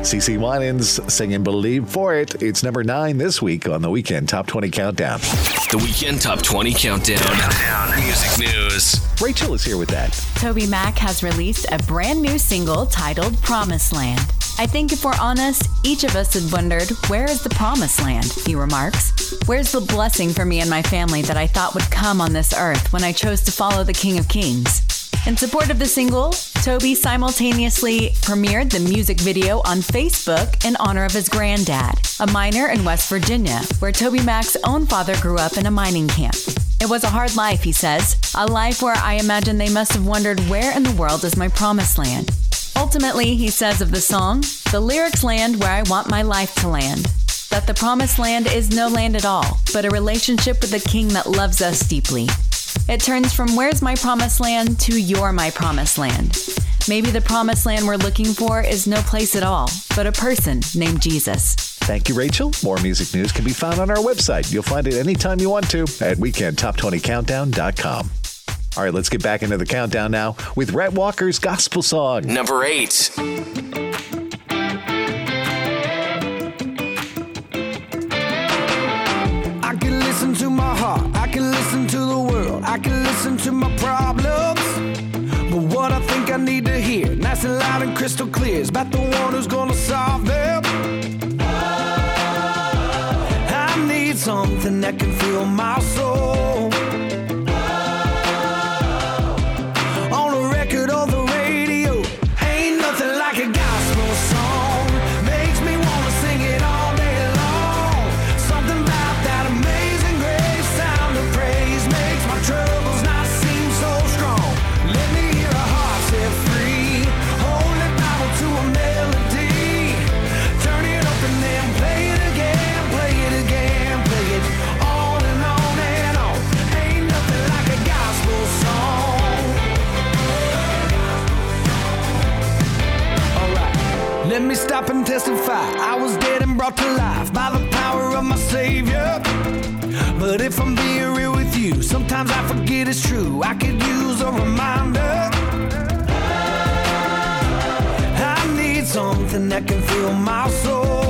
CeCe Winans singing Believe for It. It's number nine this week on the Weekend Top 20 Countdown. The Weekend Top 20 Countdown. Music news. Rachel is here with that. TobyMac has released a brand new single titled Promised Land. I think if we're honest, each of us had wondered, where is the promised land? He remarks. Where's the blessing for me and my family that I thought would come on this earth when I chose to follow the King of Kings? In support of the single, Toby simultaneously premiered the music video on Facebook in honor of his granddad, a miner in West Virginia, where TobyMac's own father grew up in a mining camp. It was a hard life, he says, a life where I imagine they must have wondered where in the world is my promised land. Ultimately, he says of the song, the lyrics land where I want my life to land. That the promised land is no land at all, but a relationship with a king that loves us deeply. It turns from where's my promised land to you're my promised land. Maybe the promised land we're looking for is no place at all, but a person named Jesus. Thank you, Rachel. More music news can be found on our website. You'll find it anytime you want to at weekendtop20countdown.com. All right, let's get back into the countdown now with Rhett Walker's gospel song. Number eight. And loud and crystal clear, is about the one who's gonna solve them. I need something that can fill my brought to life by the power of my Savior. But if I'm being real with you, sometimes I forget it's true. I could use a reminder. I need something that can fill my soul.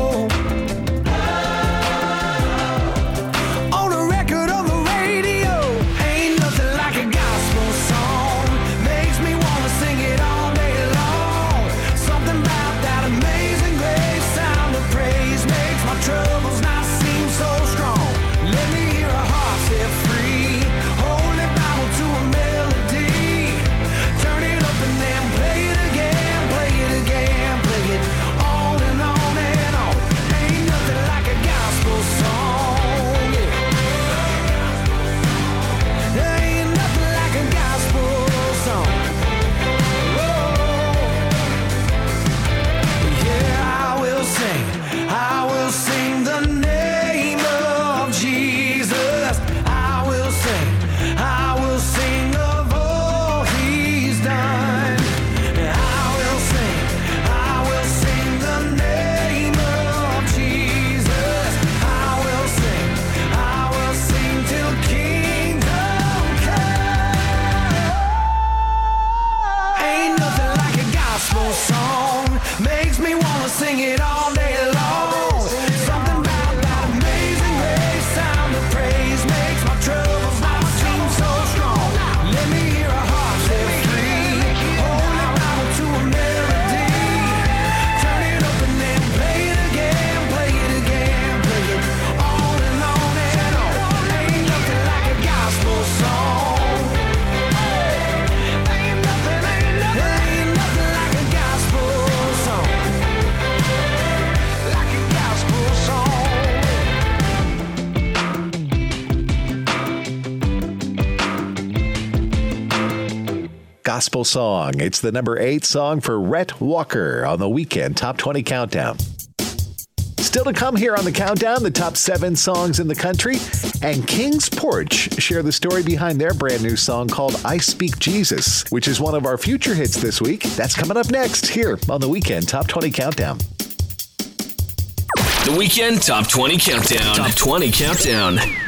Gospel song. It's the number eight song for Rhett Walker on the weekend Top 20 Countdown. Still to come here on the countdown, the top seven songs in the country, and King's Porch share the story behind their brand new song called I Speak Jesus, which is one of our future hits this week. That's coming up next here on the weekend Top 20 Countdown. The Weekend Top 20 Countdown. Top 20 Countdown.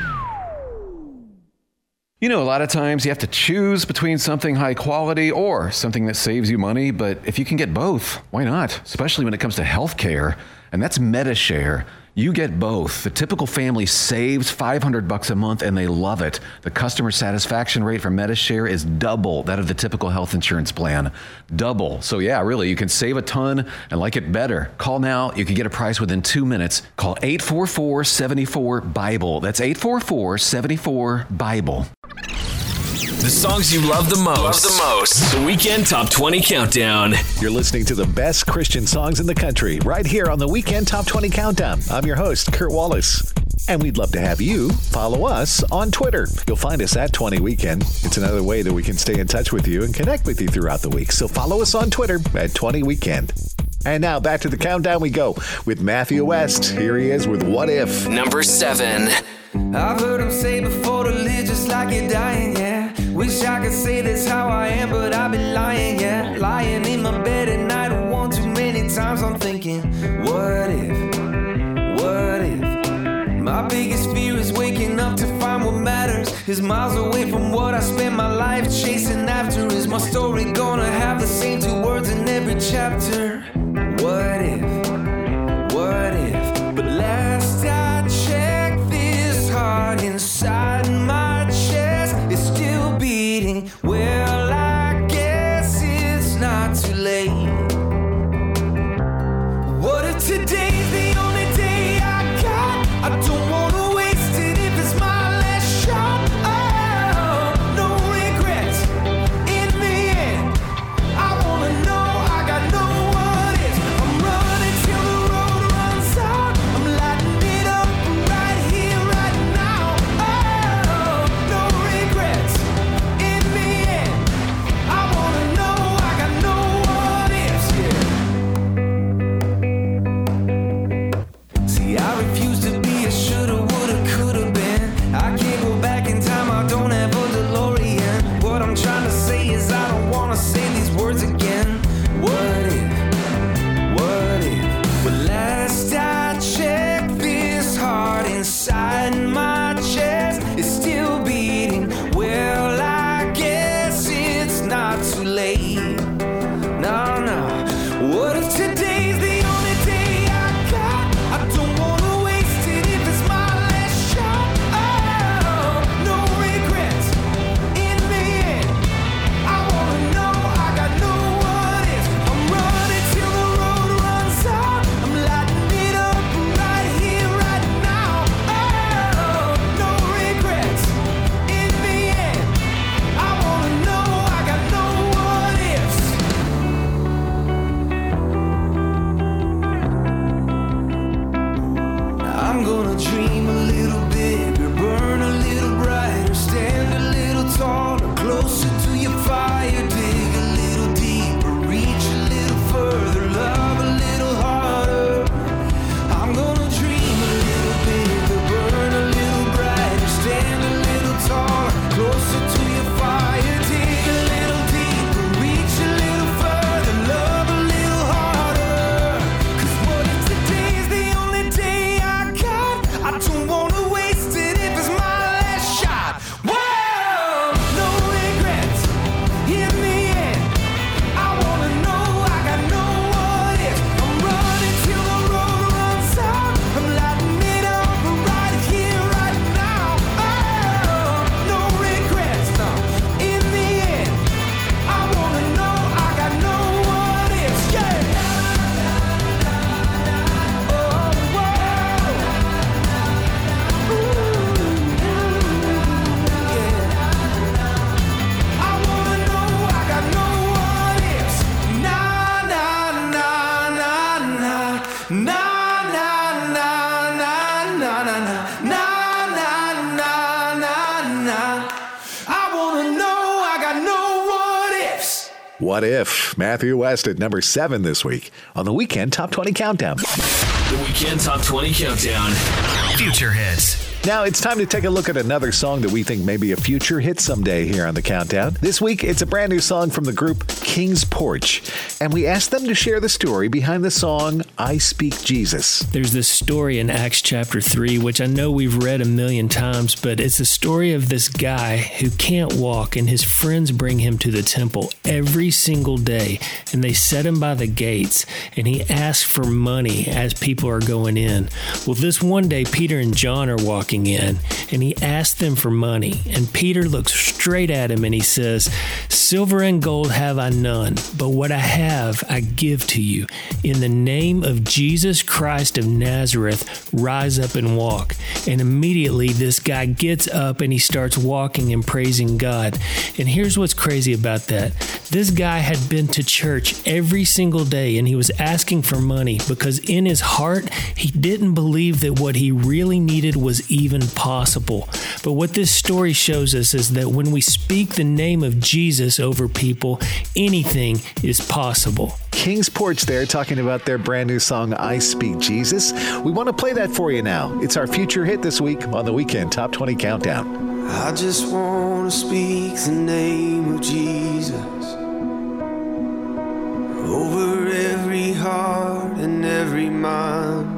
You know, a lot of times you have to choose between something high quality or something that saves you money, but if you can get both, why not? Especially when it comes to healthcare, and that's MediShare. You get both. The typical family saves 500 bucks a month and they love it. The customer satisfaction rate for MediShare is double that of the typical health insurance plan. Double. So yeah, really, you can save a ton and like it better. Call now. You can get a price within 2 minutes. Call 844-74 Bible. That's 844-74 Bible. The songs you love the most. Love the most. The Weekend Top 20 Countdown. You're listening to the best Christian songs in the country right here on the Weekend Top 20 Countdown. I'm your host, Kurt Wallace. And we'd love to have you follow us on Twitter. You'll find us at 20 Weekend. It's another way that we can stay in touch with you and connect with you throughout the week. So follow us on Twitter at 20 Weekend. And now back to the countdown we go with Matthew West. Here he is with What If. Number seven. I've heard him say before to live just like you're dying, yeah. Wish I could say that's how I am, but I'd be lying, yeah. Lying in my bed at night one too many times, I'm thinking, what if, what if? My biggest fear is waking up to find what matters is miles away from what I spent my life chasing after. Is my story gonna have the same two words in every chapter? What if, what if? Inside Matthew West at number seven this week on the Weekend Top 20 Countdown. The Weekend Top 20 Countdown. Future hits. Now it's time to take a look at another song that we think may be a future hit someday here on the Countdown. This week, it's a brand new song from the group King's Porch, and we asked them to share the story behind the song I Speak Jesus. There's this story in Acts chapter 3, which I know we've read a million times, but it's a story of this guy who can't walk, and his friends bring him to the temple every single day, and they set him by the gates, and he asks for money as people are going in. Well, this one day, Peter and John are walking in, and he asks them for money, and Peter looks straight at him and he says, Silver and gold have I none, but what I have I give to you. In the name of Jesus Christ of Nazareth, rise up and walk. And immediately this guy gets up and he starts walking and praising God. And here's what's crazy about that this guy had been to church every single day and he was asking for money because in his heart, he didn't believe that what he really needed was even possible. But what this story shows us is that when we speak the name of Jesus over people, anything is possible. King's Porch there talking about their brand new song, I Speak Jesus. We want to play that for you now. It's our future hit this week on the Weekend Top 20 Countdown. I just want to speak the name of Jesus over every heart and every mind.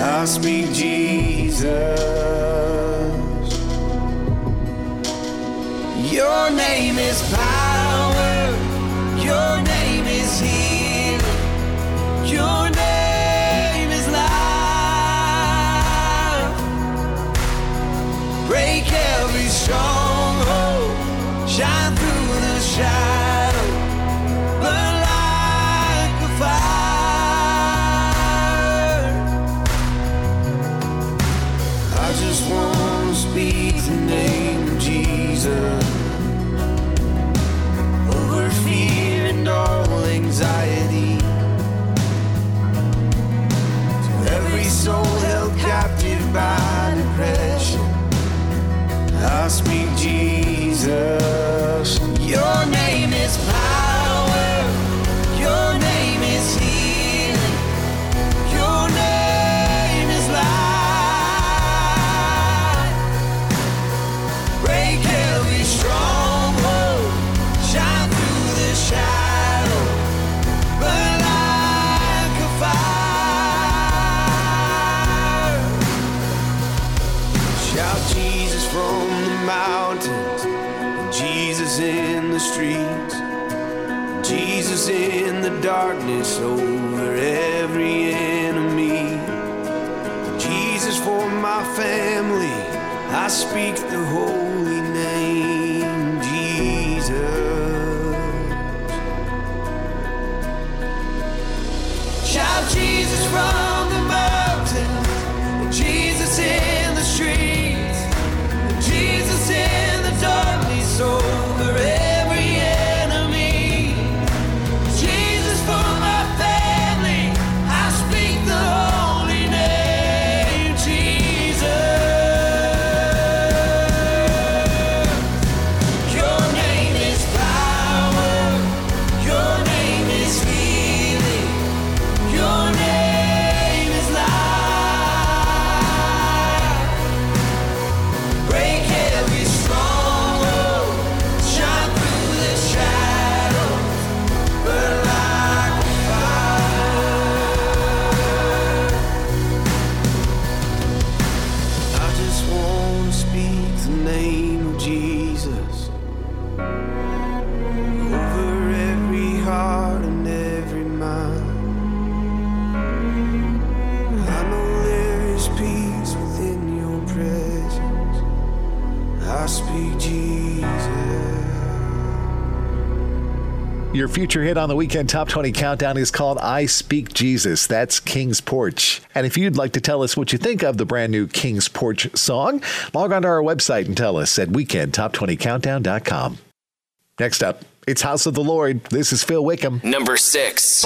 I speak Jesus. Your name is power. Your name is healing. Your name is life. Break every stronghold. Shine through the shadow. I speak Jesus. Your Jesus in the darkness over every enemy. Jesus for my family. I speak the holy Your future hit on the weekend top 20 countdown is called I Speak Jesus. That's King's Porch. And if you'd like to tell us what you think of the brand new King's Porch song, log onto our website and tell us at weekendtop20countdown.com. Next up, it's House of the Lord. This is Phil Wickham. Number six.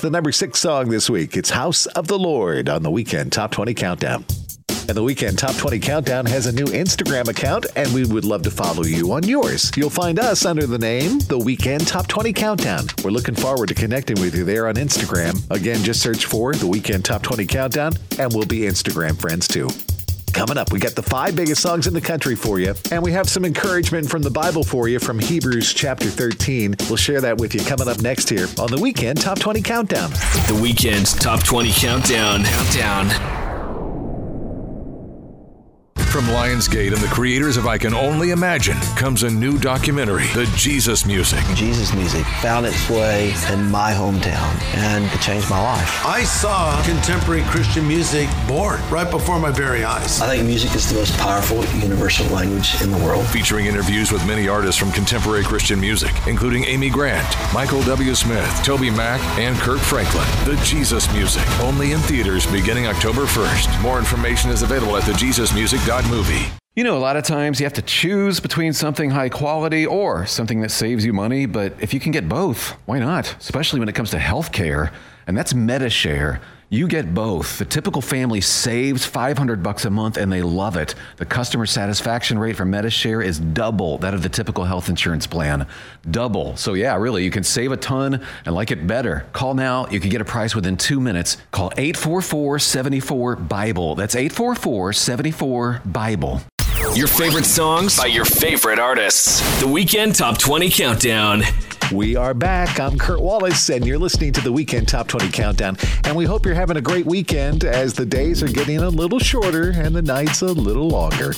the number six song this week. It's House of the Lord on the weekend top 20 countdown. And the weekend top 20 countdown has a new Instagram account, and we would love to follow you on yours. You'll find us under the name The Weekend Top 20 Countdown. We're looking forward to connecting with you there on Instagram. Again, just search for The Weekend Top 20 Countdown, and we'll be Instagram friends too. Coming up, we got the five biggest songs in the country for you, and we have some encouragement from the Bible for you from Hebrews chapter 13. We'll share that with you coming up next here on the Weekend Top 20 Countdown. The Weekend Top 20 Countdown. Countdown. From Lionsgate and the creators of I Can Only Imagine comes a new documentary, The Jesus Music. Jesus music found its way in my hometown and it changed my life. I saw contemporary Christian music born right before my very eyes. I think music is the most powerful universal language in the world. Featuring interviews with many artists from contemporary Christian music, including Amy Grant, Michael W. Smith, TobyMac, and Kirk Franklin. The Jesus Music, only in theaters beginning October 1st. More information is available at thejesusmusic.movie. You know, a lot of times you have to choose between something high quality or something that saves you money, but if you can get both, why not? Especially when it comes to healthcare, and that's MediShare. You get both. The typical family saves 500 bucks a month and they love it. The customer satisfaction rate for MediShare is double that of the typical health insurance plan. Double. So yeah, really, you can save a ton and like it better. Call now. You can get a price within 2 minutes. Call 844-74 Bible. That's 844-74 Bible. Your favorite songs by your favorite artists. The Weekend Top 20 Countdown. We are back. I'm Kurt Wallace, and you're listening to the Weekend Top 20 Countdown. And we hope you're having a great weekend as the days are getting a little shorter and the nights a little longer.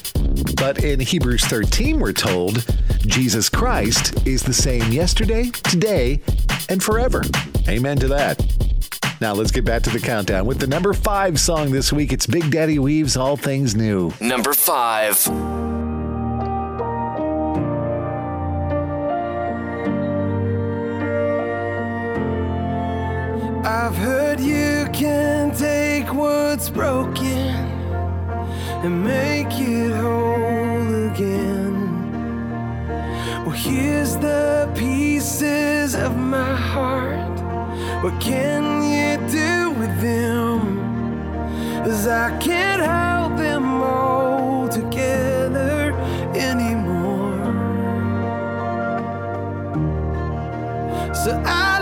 But in Hebrews 13, we're told Jesus Christ is the same yesterday, today, and forever. Amen to that. Now let's get back to the countdown with the number five song this week. It's Big Daddy Weave's All Things New. Number five. I've heard you can take what's broken and make it whole again. Well, here's the pieces of my heart. What can you do with them? As I can't hold them all together anymore. So I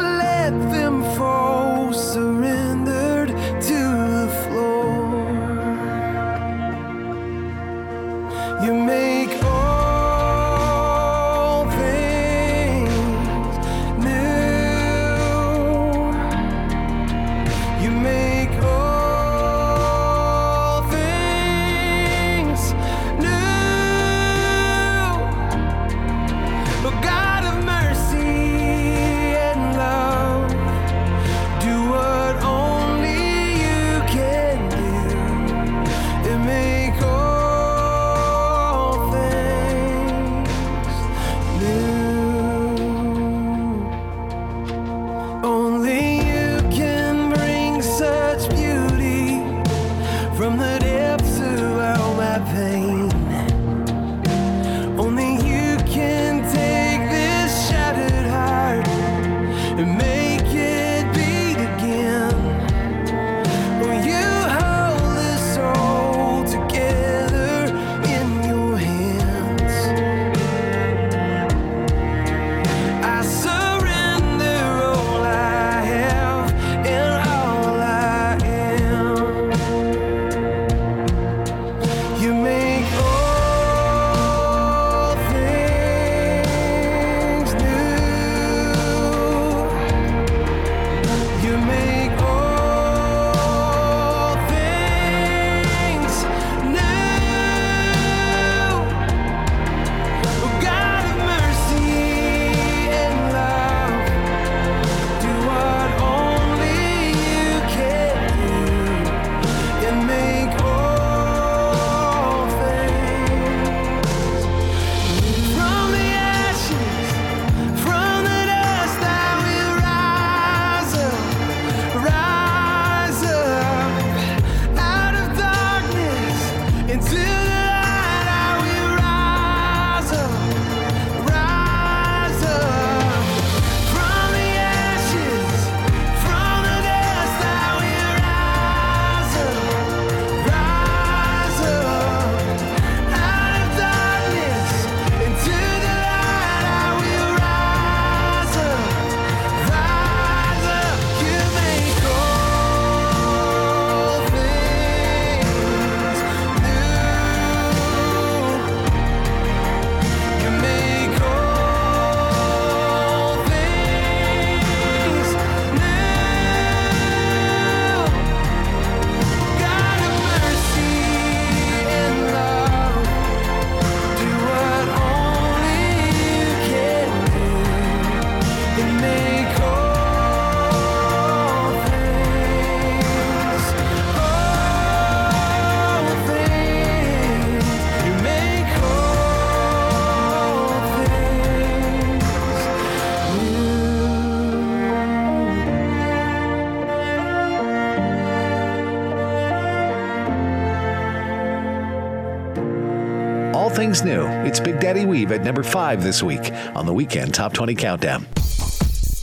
things new. It's Big Daddy Weave at number five this week on the weekend Top 20 Countdown.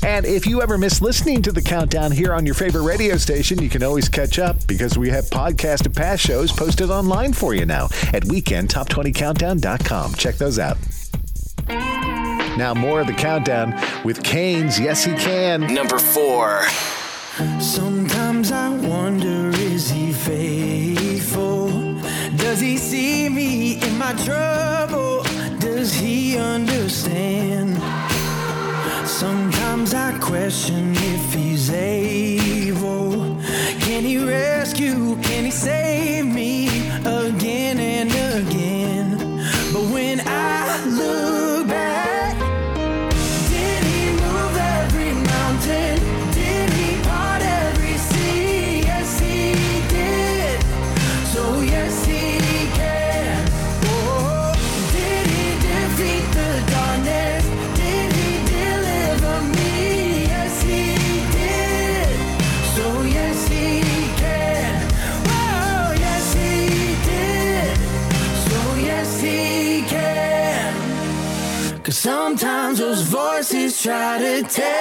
And if you ever miss listening to the countdown here on your favorite radio station, you can always catch up because we have podcast of past shows posted online for you now at weekendtop20countdown.com. Check those out. Now, more of the countdown with CAIN's Yes He Can. Number four. Sometimes question if he's able. Try to tell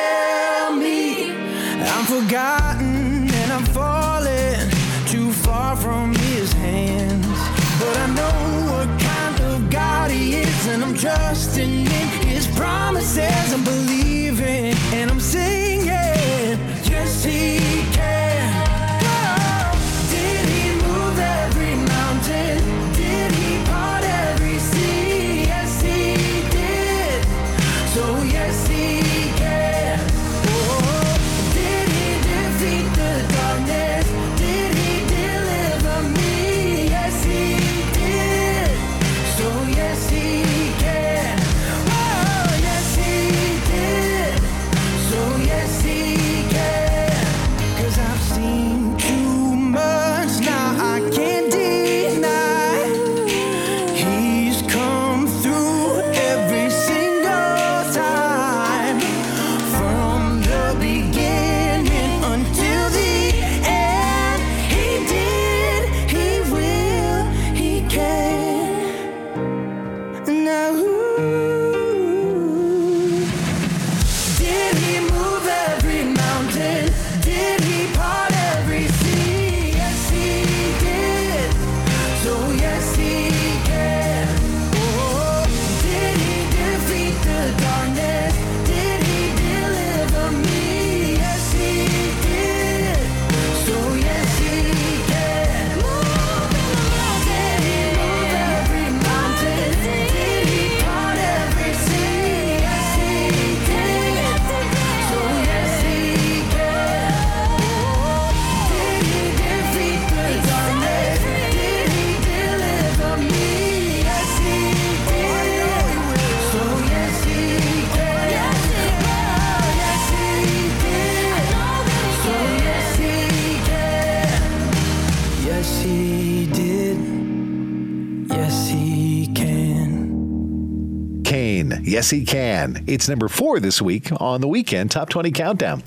He Can. It's number four this week on the weekend Top 20 Countdown.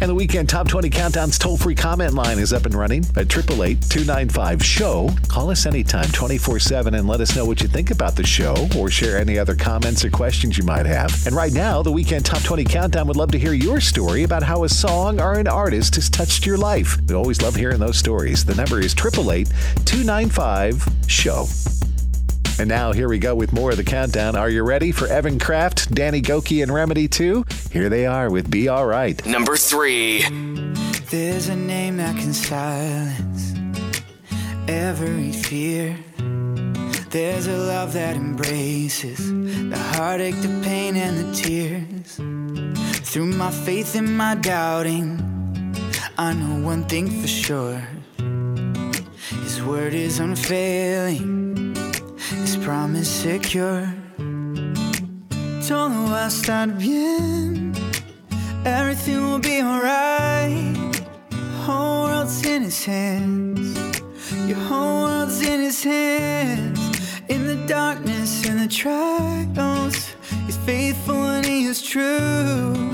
And the weekend Top 20 Countdown's toll free comment line is up and running at 888 295 SHOW. Call us anytime, 24 7, and let us know what you think about the show or share any other comments or questions you might have. And right now, the weekend Top 20 Countdown would love to hear your story about how a song or an artist has touched your life. We always love hearing those stories. The number is 888 295 SHOW. And now here we go with more of the countdown. Are you ready for Evan Craft, Danny Gokey, and Redimi2? Here they are with Be Alright. Number three. There's a name that can silence every fear. There's a love that embraces the heartache, the pain, and the tears. Through my faith and my doubting, I know one thing for sure His word is unfailing, His promise secure. Todo va a estar bien, everything will be alright. Whole world's in His hands, your whole world's in His hands. In the darkness, and the trials, He's faithful and He is true.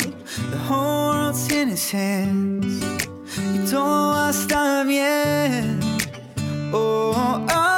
The whole world's in His hands. Todo va a estar bien. Oh, oh, oh.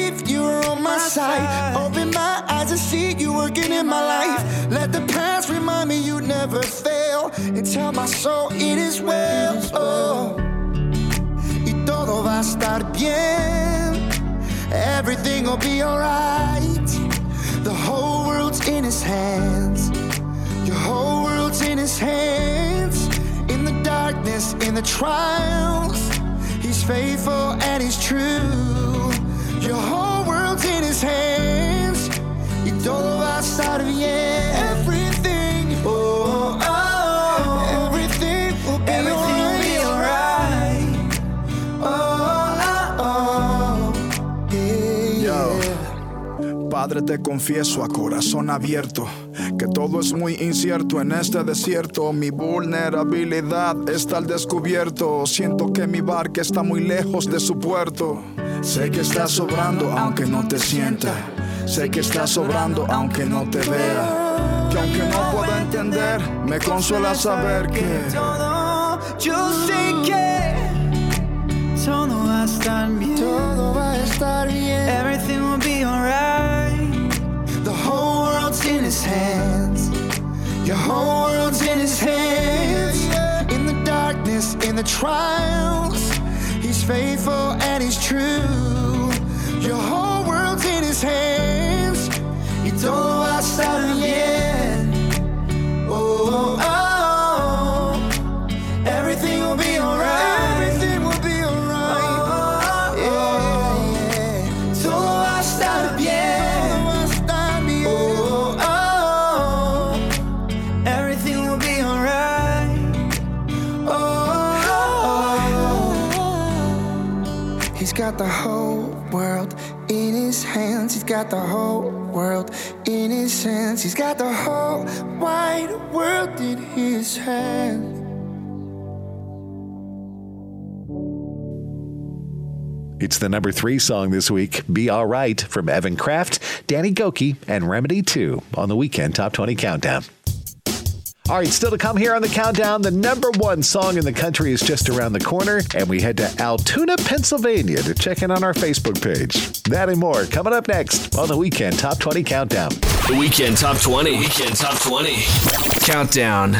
on my side. Open my eyes and see you working in my life. Let the past remind me you never fail. And tell my soul it is well. Oh. Y todo va a estar bien. Everything will be alright. The whole world's in his hands. Your whole world's in his hands. In the darkness, in the trials. He's faithful and he's true. Your whole world's in his hands. Y todo va a estar bien. Everything, oh, oh, everything will be alright. Oh, oh, oh, Yo, Padre, te confieso a corazón abierto que todo es muy incierto en este desierto. Mi vulnerabilidad está al descubierto. Siento que mi barca está muy lejos de su puerto. Sé que está sobrando aunque no te sienta. Sé que está sobrando aunque no te vea. Que aunque no pueda entender, me consuela saber que todo, yo sé que todo va a estar bien. Todo va a estar bien. Everything will be his hands. Your whole world's in his hands. In the darkness, in the trials, he's faithful and he's true. Your whole world's in his hands. Y todo va a estar bien. Oh, oh, oh. Got the whole world in his hands. He's got the whole wide world in his hands. It's the number three song this week, Be All Right, from Evan Craft, Danny Gokey, and Redimi2 on the weekend Top 20 Countdown. All right, still to come here on the countdown. The number one song in the country is just around the corner, and we head to Altoona, Pennsylvania to check in on our Facebook page. That and more coming up next on the weekend Top 20 Countdown. The Weekend Top 20. Weekend Top 20. Countdown.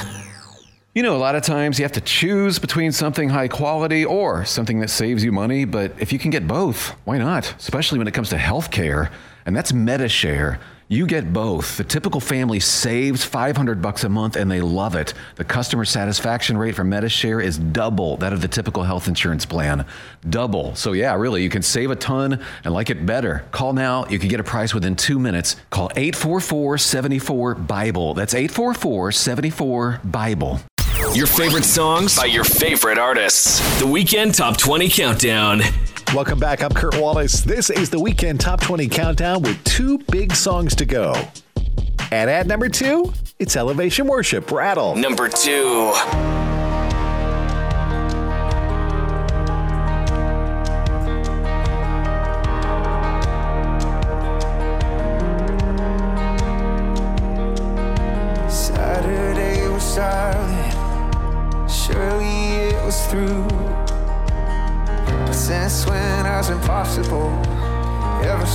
You know, a lot of times you have to choose between something high quality or something that saves you money, but if you can get both, why not? Especially when it comes to healthcare, and that's MediShare. You get both. The typical family saves 500 bucks a month and they love it. The customer satisfaction rate for MediShare is double that of the typical health insurance plan. Double. So yeah, really, you can save a ton and like it better. Call now. You can get a price within 2 minutes. Call 844-74 Bible. That's 844-74 Bible. Your favorite songs by your favorite artists. The Weekend Top 20 Countdown. Welcome back. I'm Kurt Wallace. This is the weekend top 20 countdown with two big songs to go. And at number two, it's Elevation Worship Rattle. Number two.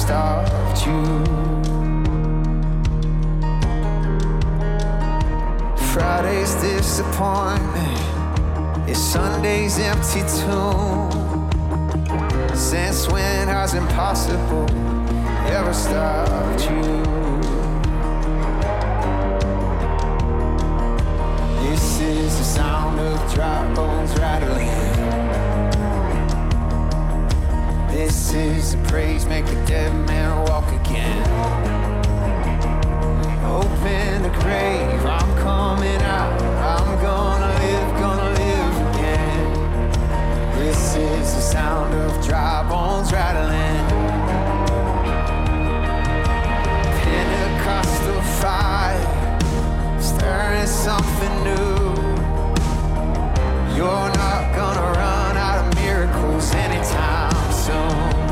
Stopped you? Friday's disappointment is Sunday's empty tomb. Since when has impossible ever stopped you? This is the sound of dry bones rattling. This is a praise, make a dead man walk again. Open the grave, I'm coming out. I'm gonna live, gonna live again. This is the sound of dry bones rattling. Pentecostal fire, stirring something new. You're not gonna run out of miracles anytime zone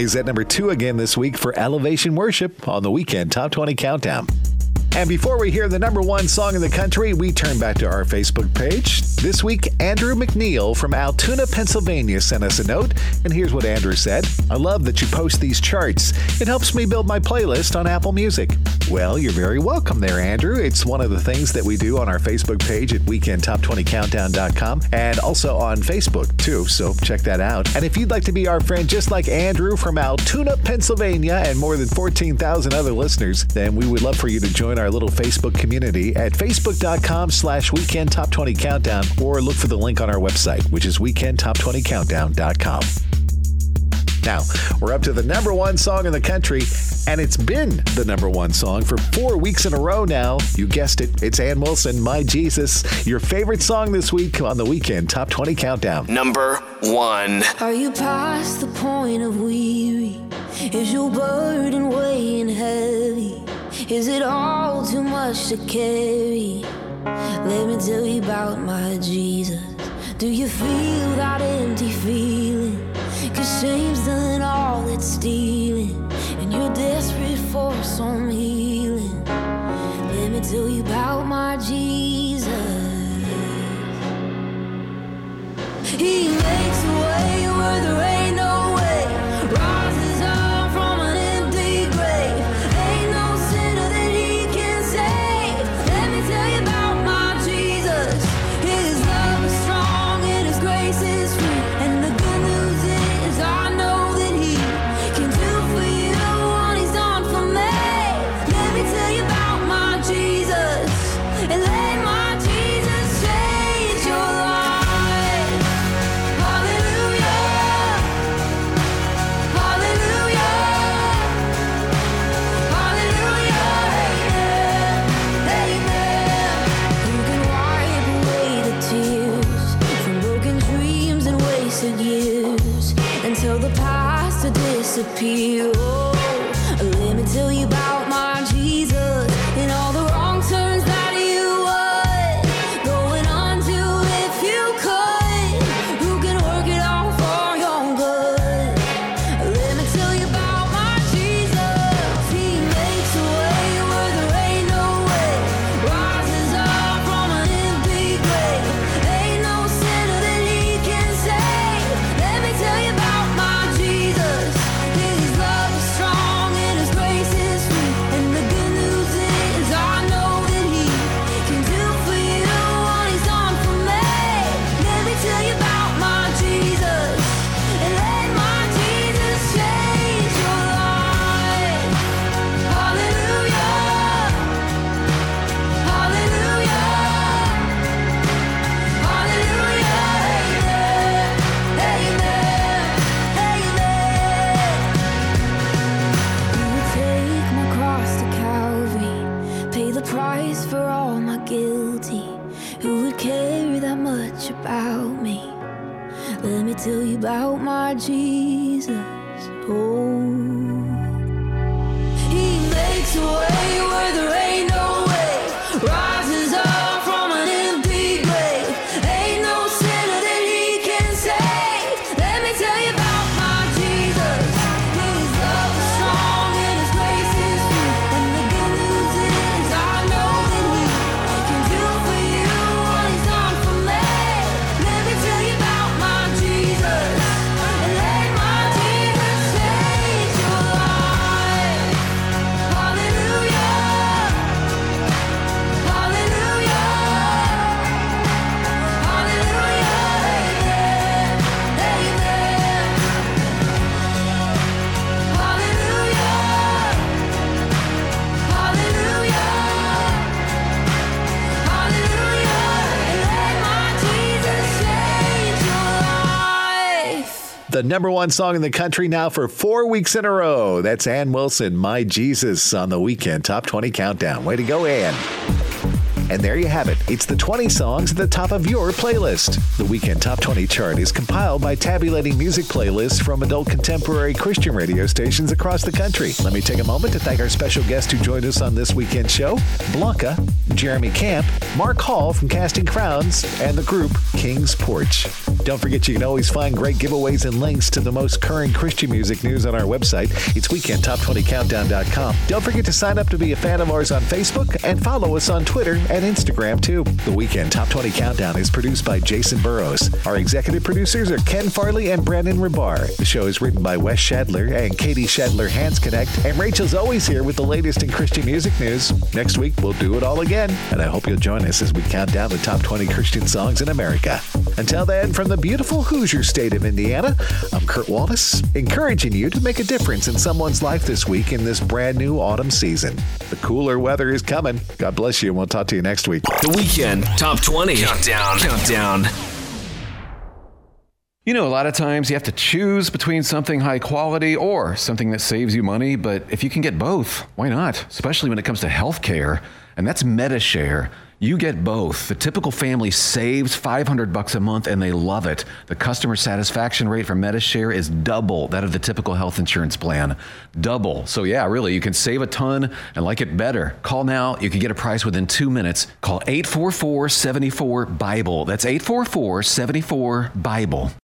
is at number two again this week for Elevation Worship on the weekend Top 20 Countdown. And before we hear the number one song in the country, we turn back to our Facebook page. This week, Andrew McNeil from Altoona, Pennsylvania sent us a note, and here's what Andrew said I love that you post these charts. It helps me build my playlist on Apple Music. Well, you're very welcome there, Andrew. It's one of the things that we do on our Facebook page at weekendtop20countdown.com and also on Facebook, too, so check that out. And if you'd like to be our friend just like Andrew from Altoona, Pennsylvania, and more than 14,000 other listeners, then we would love for you to join our little Facebook community at facebook.com slash weekend top 20 countdown or look for the link on our website, which is weekendtop20countdown.com. Now, we're up to the number one song in the country, and it's been the number one song for four weeks in a row now. You guessed it. It's Anne Wilson, My Jesus, your favorite song this week on the weekend Top 20 Countdown. Number one. Are you past the point of weary? Is your burden weighing heavy? Is it all too much to carry? Let me tell you about my Jesus. Do you feel that empty feeling? Cause shame's done all it's stealing, and you're desperate for some healing. Let me tell you about my Jesus. He makes a way where there ain't disappear. Number one song in the country now for four weeks in a row. That's Anne Wilson, My Jesus, on the weekend Top 20 Countdown. Way to go, Anne. And there you have it. It's the 20 songs at the top of your playlist. The Weekend Top 20 chart is compiled by tabulating music playlists from adult contemporary Christian radio stations across the country. Let me take a moment to thank our special guest who joined us on this weekend show, Blanca Jeremy Camp, Mark Hall from Casting Crowns, and the group King's Porch. Don't forget you can always find great giveaways and links to the most current Christian music news on our website. It's weekendtop20countdown.com. Don't forget to sign up to be a fan of ours on Facebook and follow us on Twitter and Instagram too. The Weekend Top 20 Countdown is produced by Jason Burrows. Our executive producers are Ken Farley and Brandon Ribar. The show is written by Wes Shadler and Katie Shadler Hands Connect. And Rachel's always here with the latest in Christian music news. Next week, we'll do it all again. And I hope you'll join us as we count down the top 20 Christian songs in America. Until then, from the beautiful Hoosier state of Indiana, I'm Kurt Wallace, encouraging you to make a difference in someone's life this week in this brand new autumn season. The cooler weather is coming. God bless you, and we'll talk to you next week. The Weekend Top 20 Countdown. Countdown. You know, a lot of times you have to choose between something high quality or something that saves you money, but if you can get both, why not? Especially when it comes to healthcare, and that's MediShare. You get both. The typical family saves 500 bucks a month and they love it. The customer satisfaction rate for MediShare is double that of the typical health insurance plan. Double. So yeah, really, you can save a ton and like it better. Call now. You can get a price within 2 minutes. Call 844-74 Bible. That's 844-74 Bible.